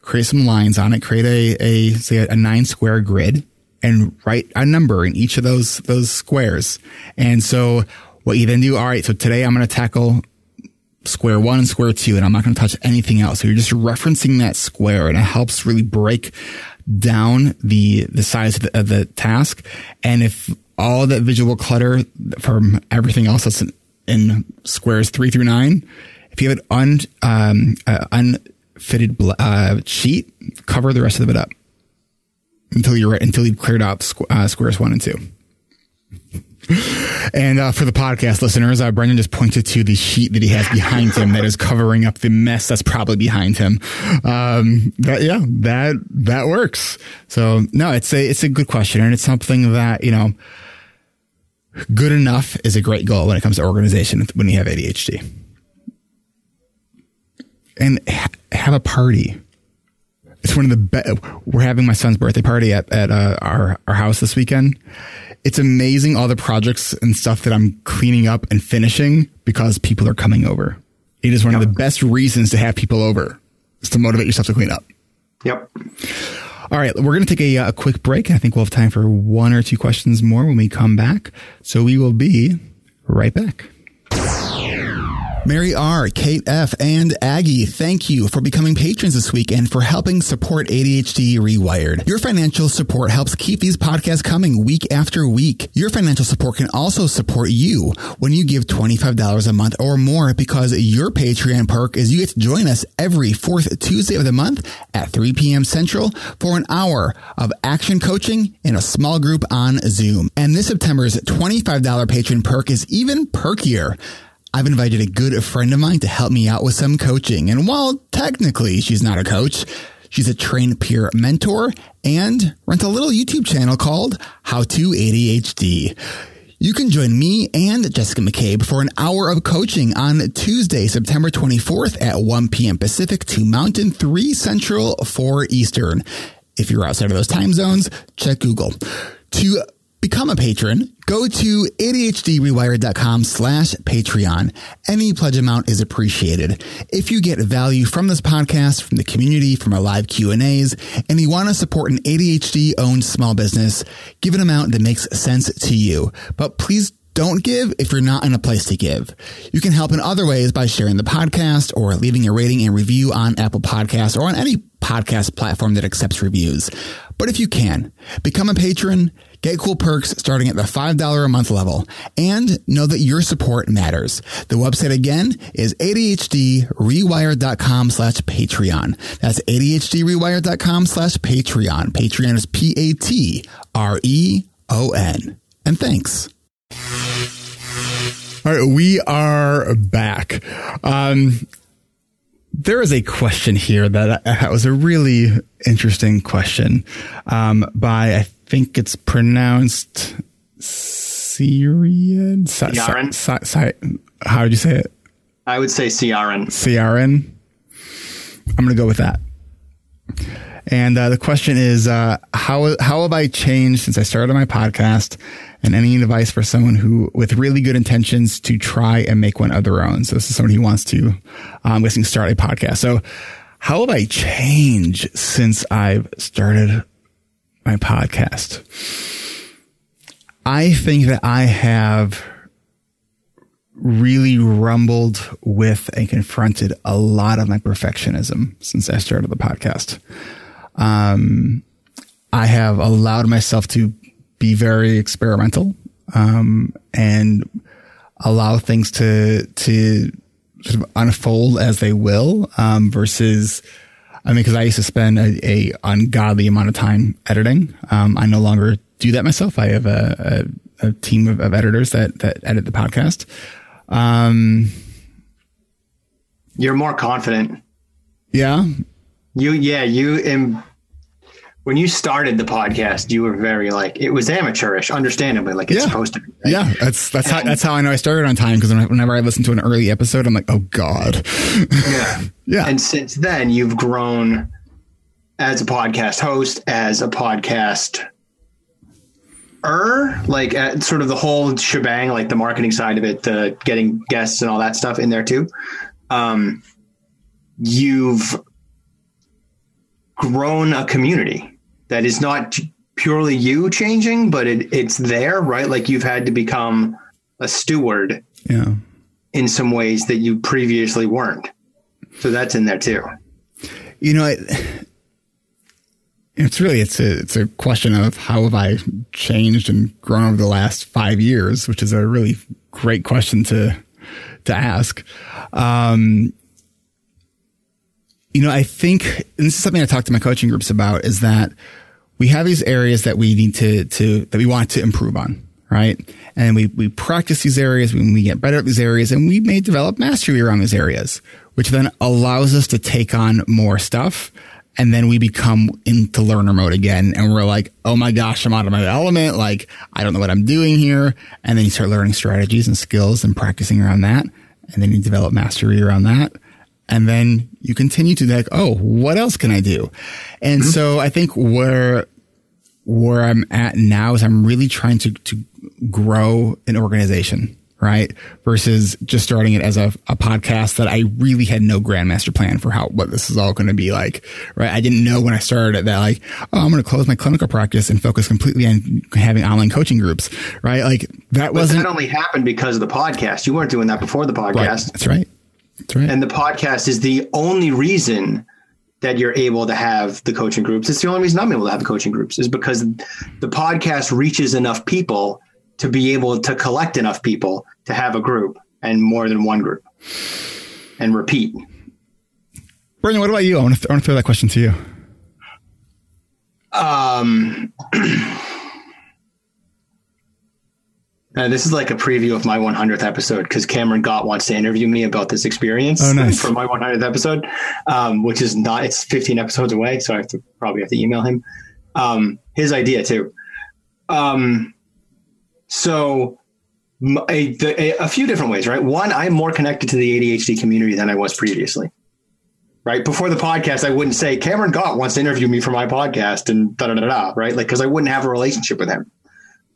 create some lines on it, create a, a say a nine square grid, and write a number in each of those those squares. And so what you then do, all right, so today I'm going to tackle square one and square two, and I'm not going to touch anything else. So you're just referencing that square, and it helps really break down the the size of the, of the task. And if all that visual clutter from everything else that's in, in squares three through nine, if you have an un, um, uh, unfitted uh, sheet, cover the rest of it up until you're until you've cleared out squ- uh, squares one and two. And uh, for the podcast listeners, uh, Brendan just pointed to the sheet that he has behind him that is covering up the mess that's probably behind him. Um, that, yeah, that that works. So no, it's a it's a good question, and it's something that you know, good enough is a great goal when it comes to organization when you have ADHD. And ha- have a party. It's one of the best. We're having my son's birthday party at at uh, our our house this weekend it's amazing all the projects and stuff that I'm cleaning up and finishing because people are coming over. It is one yep. of the best reasons to have people over is to motivate yourself to clean up. Yep. All right, we're going to take a, a quick break. I think we'll have time for one or two questions more when we come back. So we will be right back. Mary R., Kate F., and Aggie, thank you for becoming patrons this week and for helping support ADHD Rewired. Your financial support helps keep these podcasts coming week after week. Your financial support can also support you when you give $25 a month or more because your Patreon perk is you get to join us every fourth Tuesday of the month at 3 p.m. Central for an hour of action coaching in a small group on Zoom. And this September's $25 patron perk is even perkier. I've invited a good friend of mine to help me out with some coaching. And while technically she's not a coach, she's a trained peer mentor and runs a little YouTube channel called How to ADHD. You can join me and Jessica McCabe for an hour of coaching on Tuesday, September 24th at 1 p.m. Pacific, 2 Mountain, 3 Central, 4 Eastern. If you're outside of those time zones, check Google. To become a patron, go to ADHDrewired.com slash Patreon. Any pledge amount is appreciated. If you get value from this podcast, from the community, from our live Q&As, and you want to support an ADHD owned small business, give an amount that makes sense to you. But please don't give if you're not in a place to give. You can help in other ways by sharing the podcast or leaving a rating and review on Apple Podcasts or on any podcast platform that accepts reviews. But if you can, become a patron, Get cool perks starting at the $5 a month level and know that your support matters. The website again is ADHDrewired.com slash Patreon. That's ADHDrewired.com slash Patreon. Patreon is P-A-T-R-E-O-N. And thanks. All right, we are back. Um, there is a question here that I, was a really interesting question um, by I think it's pronounced Syrian. Ciaran. Si, si, si, how did you say it? I would say Ciaran. Ciaran. I'm going to go with that. And uh, the question is, uh, how how have I changed since I started my podcast? And any advice for someone who, with really good intentions, to try and make one of their own? So this is someone who wants to, uh, I'm guessing, start a podcast. So how have I changed since I've started my podcast. I think that I have really rumbled with and confronted a lot of my perfectionism since I started the podcast. Um, I have allowed myself to be very experimental um, and allow things to to sort of unfold as they will um, versus I mean, because I used to spend a, a, ungodly amount of time editing. Um, I no longer do that myself. I have a, a, a team of, of, editors that that edit the podcast. Um, You're more confident. Yeah. You yeah you when you started the podcast, you were very like it was amateurish, understandably, like it's yeah. supposed to be. Right? Yeah, that's that's and, how that's how I know I started on time because whenever I listen to an early episode, I'm like, oh god. yeah, yeah. And since then, you've grown as a podcast host, as a podcast er like at sort of the whole shebang like the marketing side of it the getting guests and all that stuff in there too um you've grown a community that is not purely you changing, but it, it's there, right? Like you've had to become a steward yeah. in some ways that you previously weren't. So that's in there too. You know, it, it's really it's a it's a question of how have I changed and grown over the last five years, which is a really great question to to ask. Um, you know, I think and this is something I talk to my coaching groups about is that we have these areas that we need to, to, that we want to improve on, right? And we, we practice these areas when we get better at these areas and we may develop mastery around these areas, which then allows us to take on more stuff. And then we become into learner mode again. And we're like, Oh my gosh, I'm out of my element. Like, I don't know what I'm doing here. And then you start learning strategies and skills and practicing around that. And then you develop mastery around that and then you continue to like, oh, what else can I do? And mm-hmm. so I think where where I'm at now is I'm really trying to, to grow an organization, right? Versus just starting it as a, a podcast that I really had no grandmaster plan for how, what this is all going to be like, right? I didn't know when I started it that like, oh, I'm going to close my clinical practice and focus completely on having online coaching groups, right? Like that But wasn't, that only happened because of the podcast. You weren't doing that before the podcast. Right. That's right. That's right. And the podcast is the only reason that you're able to have the coaching groups. It's the only reason I'm able to have the coaching groups is because the podcast reaches enough people to be able to collect enough people to have a group and more than one group and repeat. Brendan, what about you? I want to, I want to throw that question to you. Um, uh, this is like a preview of my 100th episode because Cameron Gott wants to interview me about this experience Oh, nice. for my 100th episode, um, which is not, it's 15 episodes away. So I have to probably have to email him. Um, his idea too. Um, so a, the, a, a few different ways, right? One, I'm more connected to the ADHD community than I was previously. Right before the podcast, I wouldn't say Cameron Gott wants to interview me for my podcast and da da da da. Right, like because I wouldn't have a relationship with him.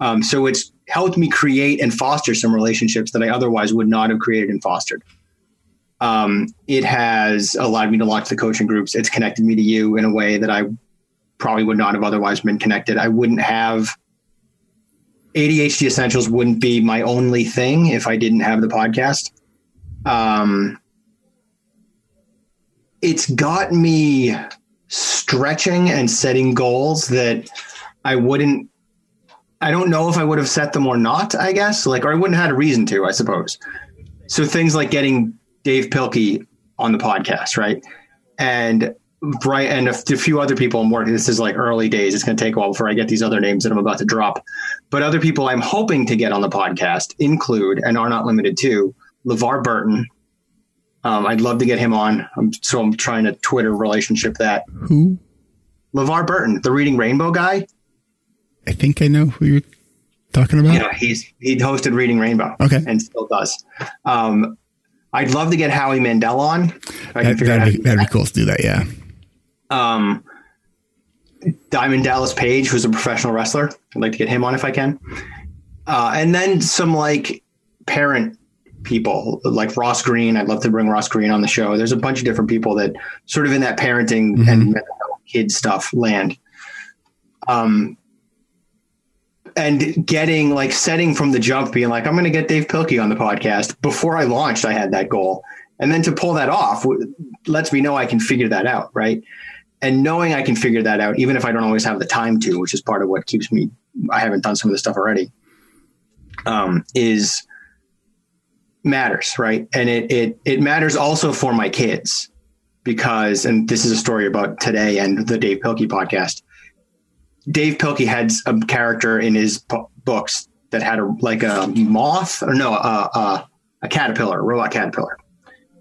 Um, so it's helped me create and foster some relationships that I otherwise would not have created and fostered. Um, it has allowed me to launch the coaching groups. It's connected me to you in a way that I probably would not have otherwise been connected. I wouldn't have ADHD Essentials wouldn't be my only thing if I didn't have the podcast. Um, it's got me stretching and setting goals that I wouldn't. I don't know if I would have set them or not. I guess like, or I wouldn't have had a reason to. I suppose. So things like getting Dav Pilkey on the podcast, right? And right, and a, few other people I'm working. This is like early days. It's going to take a while before I get these other names that I'm about to drop. But other people I'm hoping to get on the podcast include and are not limited to LeVar Burton. Um, I'd love to get him on. I'm, so I'm trying to Twitter relationship that. Who? LeVar Burton, the Reading Rainbow guy. I think I know who you're talking about. Yeah, he's he hosted Reading Rainbow. Okay. and still does. Um, I'd love to get Howie Mandel on. That, figure out how that'd, be, that'd be cool to do that. Yeah. um, Diamond Dallas Page, who's a professional wrestler. I'd like to get him on if I can. Uh, and then some like parent people like Ross Greene. I'd love to bring Ross Greene on the show. There's a bunch of different people that sort of in that parenting and mental health kid stuff land. Um, and getting like setting from the jump, being like, I'm going to get Dav Pilkey on the podcast. Before I launched, I had that goal. And then to pull that off lets me know I can figure that out. Right. And knowing I can figure that out, even if I don't always have the time to, which is part of what keeps me, I haven't done some of this stuff already, um, is matters. Right. And it, it, it matters also for my kids because, and this is a story about today and the Dav Pilkey podcast. Dav Pilkey had a character in his po- books that had a like a moth or no a, a, a caterpillar, a robot caterpillar.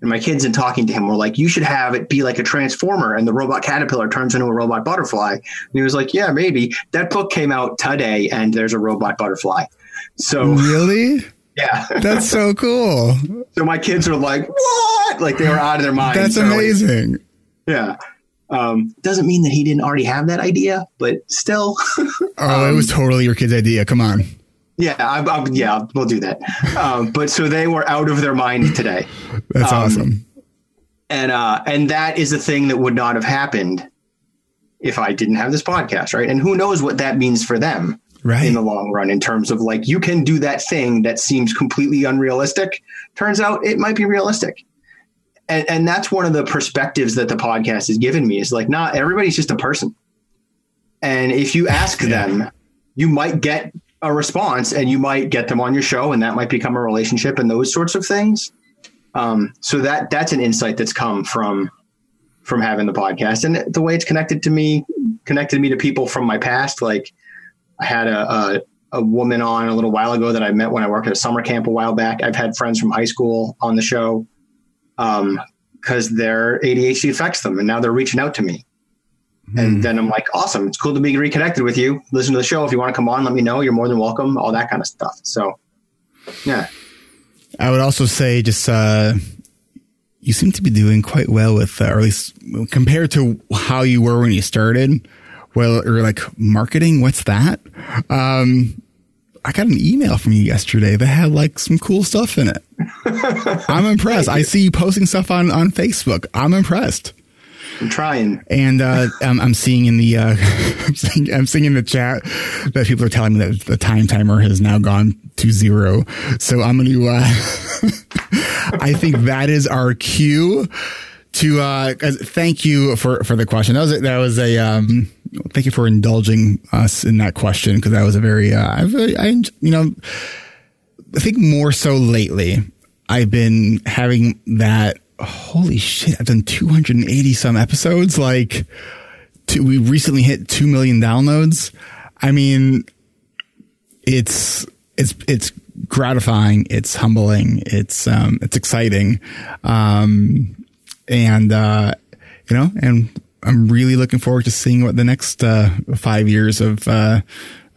And my kids in talking to him were like, "You should have it be like a transformer, and the robot caterpillar turns into a robot butterfly." And he was like, "Yeah, maybe." That book came out today, and there's a robot butterfly. So really, yeah, that's so cool. So my kids are like, "What?" Like they were out of their minds. That's like- amazing. yeah. Um, doesn't mean that he didn't already have that idea, but still. Oh, it was totally your kid's idea. Come on. Yeah, I, I, yeah, we'll do that. Um, but so they were out of their mind today. That's Um, awesome. and uh, and that is a thing that would not have happened if I didn't have this podcast, right? And who knows what that means for them right. in the long run in terms of like you can do that thing that seems completely unrealistic. Turns out it might be realistic. And, and that's one of the perspectives that the podcast has given me is like, not everybody's just a person. And if you ask them, you might get a response and you might get them on your show and that might become a relationship and those sorts of things. Um, so that that's an insight that's come from from having the podcast and the way it's connected to me, connected me to people from my past. Like I had a, a a woman on a little while ago that I met when I worked at a summer camp a while back. I've had friends from high school on the show um, because their ADHD affects them, and now they're reaching out to me. And then I'm like, awesome! It's cool to be reconnected with you. Listen to the show if you want to come on. Let me know. You're more than welcome. All that kind of stuff. So, yeah. I would also say just uh, you seem to be doing quite well with, uh, or at least compared to how you were when you started. Well, or like marketing, what's that? Um, I got an email from you yesterday that had like some cool stuff in it. I'm impressed. I see you posting stuff on on Facebook. I'm impressed. I'm trying. And uh, I'm, I'm seeing in the uh, I'm, seeing, I'm seeing in the chat that people are telling me that the time timer has now gone to zero. So I'm going to. Uh, I think that is our cue to uh, thank you for for the question. That was a, that was a um, thank you for indulging us in that question because that was a very uh, I've I you know I think more so lately I've been having that holy shit I've done 280 some episodes like to, we recently hit 2 million downloads. I mean it's it's it's gratifying, it's humbling, it's um it's exciting. Um and uh, you know, and I'm really looking forward to seeing what the next uh, five years of uh,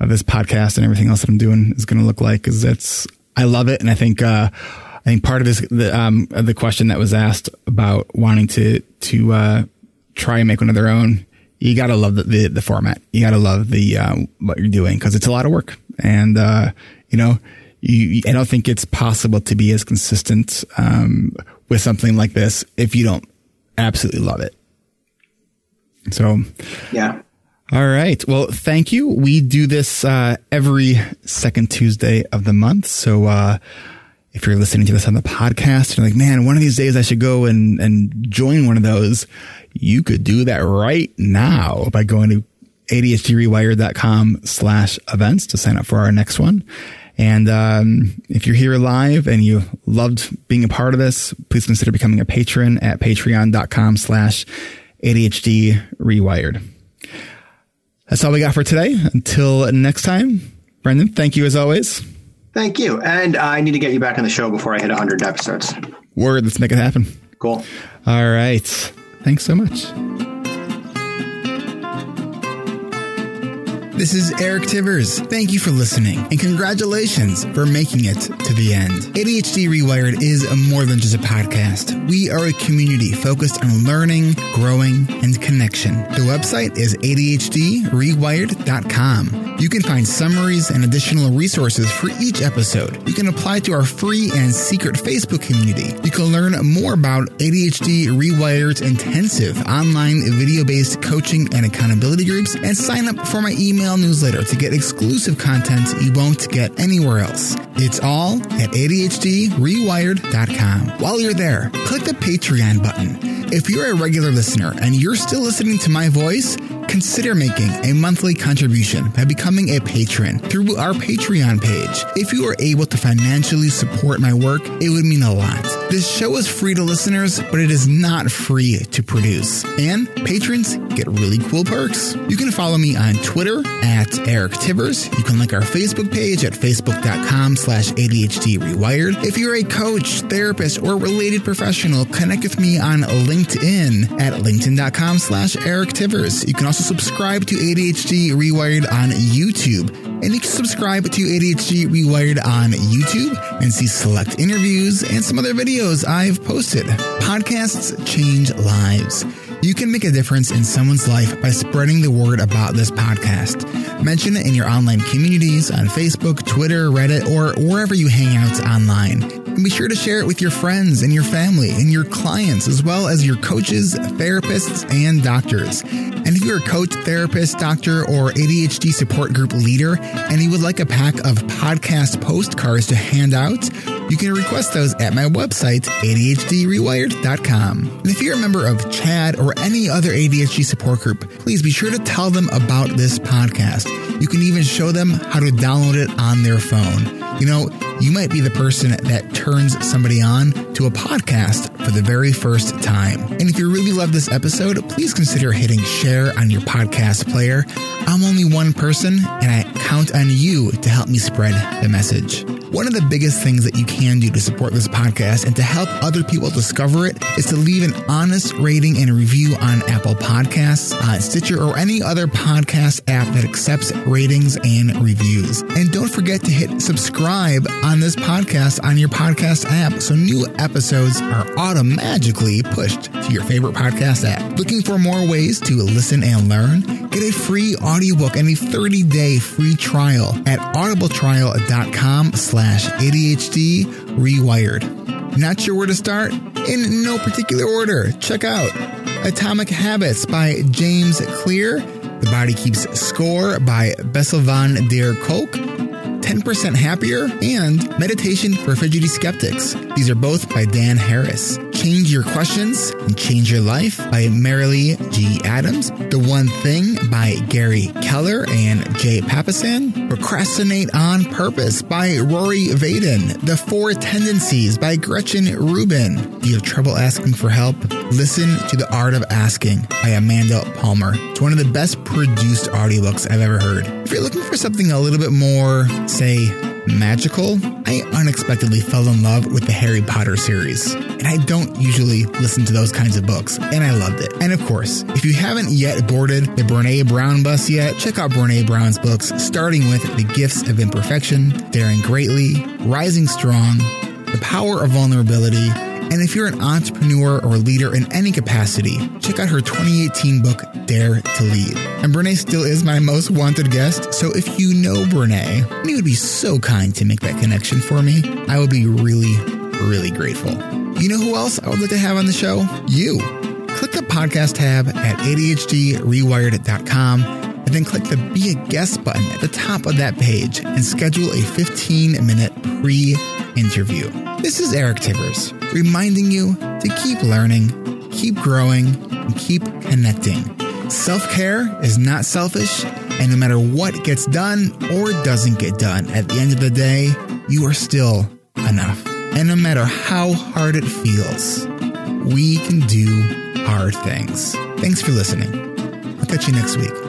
of this podcast and everything else that I'm doing is going to look like. Because it's I love it, and I think uh, I think part of this the um, the question that was asked about wanting to to uh, try and make one of their own. You gotta love the, the, the format. You gotta love the uh, what you're doing because it's a lot of work, and uh, you know, you, I don't think it's possible to be as consistent um, with something like this if you don't absolutely love it. So, yeah. All right. Well, thank you. We do this uh, every second Tuesday of the month. So, uh, if you're listening to this on the podcast, you're like, man, one of these days I should go and, and join one of those. You could do that right now by going to ADHDrewired.com slash events to sign up for our next one. And um, if you're here live and you loved being a part of this, please consider becoming a patron at patreon.com slash ADHD rewired. That's all we got for today. Until next time, Brendan, thank you as always. Thank you. And I need to get you back on the show before I hit 100 episodes. Word, let's make it happen. Cool. All right. Thanks so much. This is Eric Tivers. Thank you for listening and congratulations for making it to the end. ADHD Rewired is more than just a podcast. We are a community focused on learning, growing, and connection. The website is ADHDrewired.com. You can find summaries and additional resources for each episode. You can apply to our free and secret Facebook community. You can learn more about ADHD Rewired's intensive online video based coaching and accountability groups and sign up for my email newsletter to get exclusive content you won't get anywhere else. It's all at ADHDrewired.com. While you're there, click the Patreon button. If you're a regular listener and you're still listening to my voice, consider making a monthly contribution by becoming a patron through our Patreon page. If you are able to financially support my work, it would mean a lot. This show is free to listeners, but it is not free to produce. And patrons get really cool perks. You can follow me on Twitter at Eric Tivers. You can like our Facebook page at facebook.com slash ADHD Rewired. If you're a coach, therapist, or related professional, connect with me on LinkedIn at linkedin.com slash Eric Tivers. You can also subscribe to ADHD Rewired on YouTube. And you can subscribe to ADHD Rewired on YouTube and see select interviews and some other videos I've posted. Podcasts change lives. You can make a difference in someone's life by spreading the word about this podcast. Mention it in your online communities on Facebook, Twitter, Reddit, or wherever you hang out online. And be sure to share it with your friends and your family and your clients, as well as your coaches, therapists, and doctors. And if you're a coach, therapist, doctor, or ADHD support group leader, and you would like a pack of podcast postcards to hand out, you can request those at my website, ADHDrewired.com. And if you're a member of CHADD or any other ADHD support group, please be sure to tell them about this podcast. You can even show them how to download it on their phone. You know, you might be the person that turns somebody on to a podcast for the very first time. And if you really love this episode, please consider hitting share on your podcast player. I'm only one person, and I count on you to help me spread the message. One of the biggest things that you can do to support this podcast and to help other people discover it is to leave an honest rating and review on Apple Podcasts, uh, Stitcher, or any other podcast app that accepts ratings and reviews. And don't forget to hit subscribe on this podcast on your podcast app so new episodes are automatically pushed to your favorite podcast app. Looking for more ways to listen and learn? Get a free audiobook and a 30-day free trial at audibletrial.com slash ADHD rewired. Not sure where to start? In no particular order. Check out Atomic Habits by James Clear, The Body Keeps Score by Bessel van der Kolk, 10% Happier, and Meditation for Fidgety Skeptics. These are both by Dan Harris. Change Your Questions and Change Your Life by Marilee G. Adams. The One Thing by Gary Keller and Jay Papasan. Procrastinate on Purpose by Rory Vaden. The Four Tendencies by Gretchen Rubin. Do you have trouble asking for help? Listen to The Art of Asking by Amanda Palmer. It's one of the best produced audiobooks I've ever heard. If you're looking for something a little bit more, say, magical, I unexpectedly fell in love with the Harry Potter series. And I don't usually listen to those kinds of books, and I loved it. And of course, if you haven't yet boarded the Brene Brown bus yet, check out Brene Brown's books, starting with The Gifts of Imperfection, Daring Greatly, Rising Strong, The Power of Vulnerability, and if you're an entrepreneur or leader in any capacity, check out her 2018 book, Dare to Lead. And Brene still is my most wanted guest, so if you know Brene, and you would be so kind to make that connection for me, I would be really, really grateful. You know who else I would like to have on the show? You. Click the podcast tab at ADHDrewired.com and then click the Be a Guest button at the top of that page and schedule a 15 minute pre interview. This is Eric Tivers reminding you to keep learning, keep growing, and keep connecting. Self care is not selfish, and no matter what gets done or doesn't get done, at the end of the day, you are still enough. And no matter how hard it feels, we can do hard things. Thanks for listening. I'll catch you next week.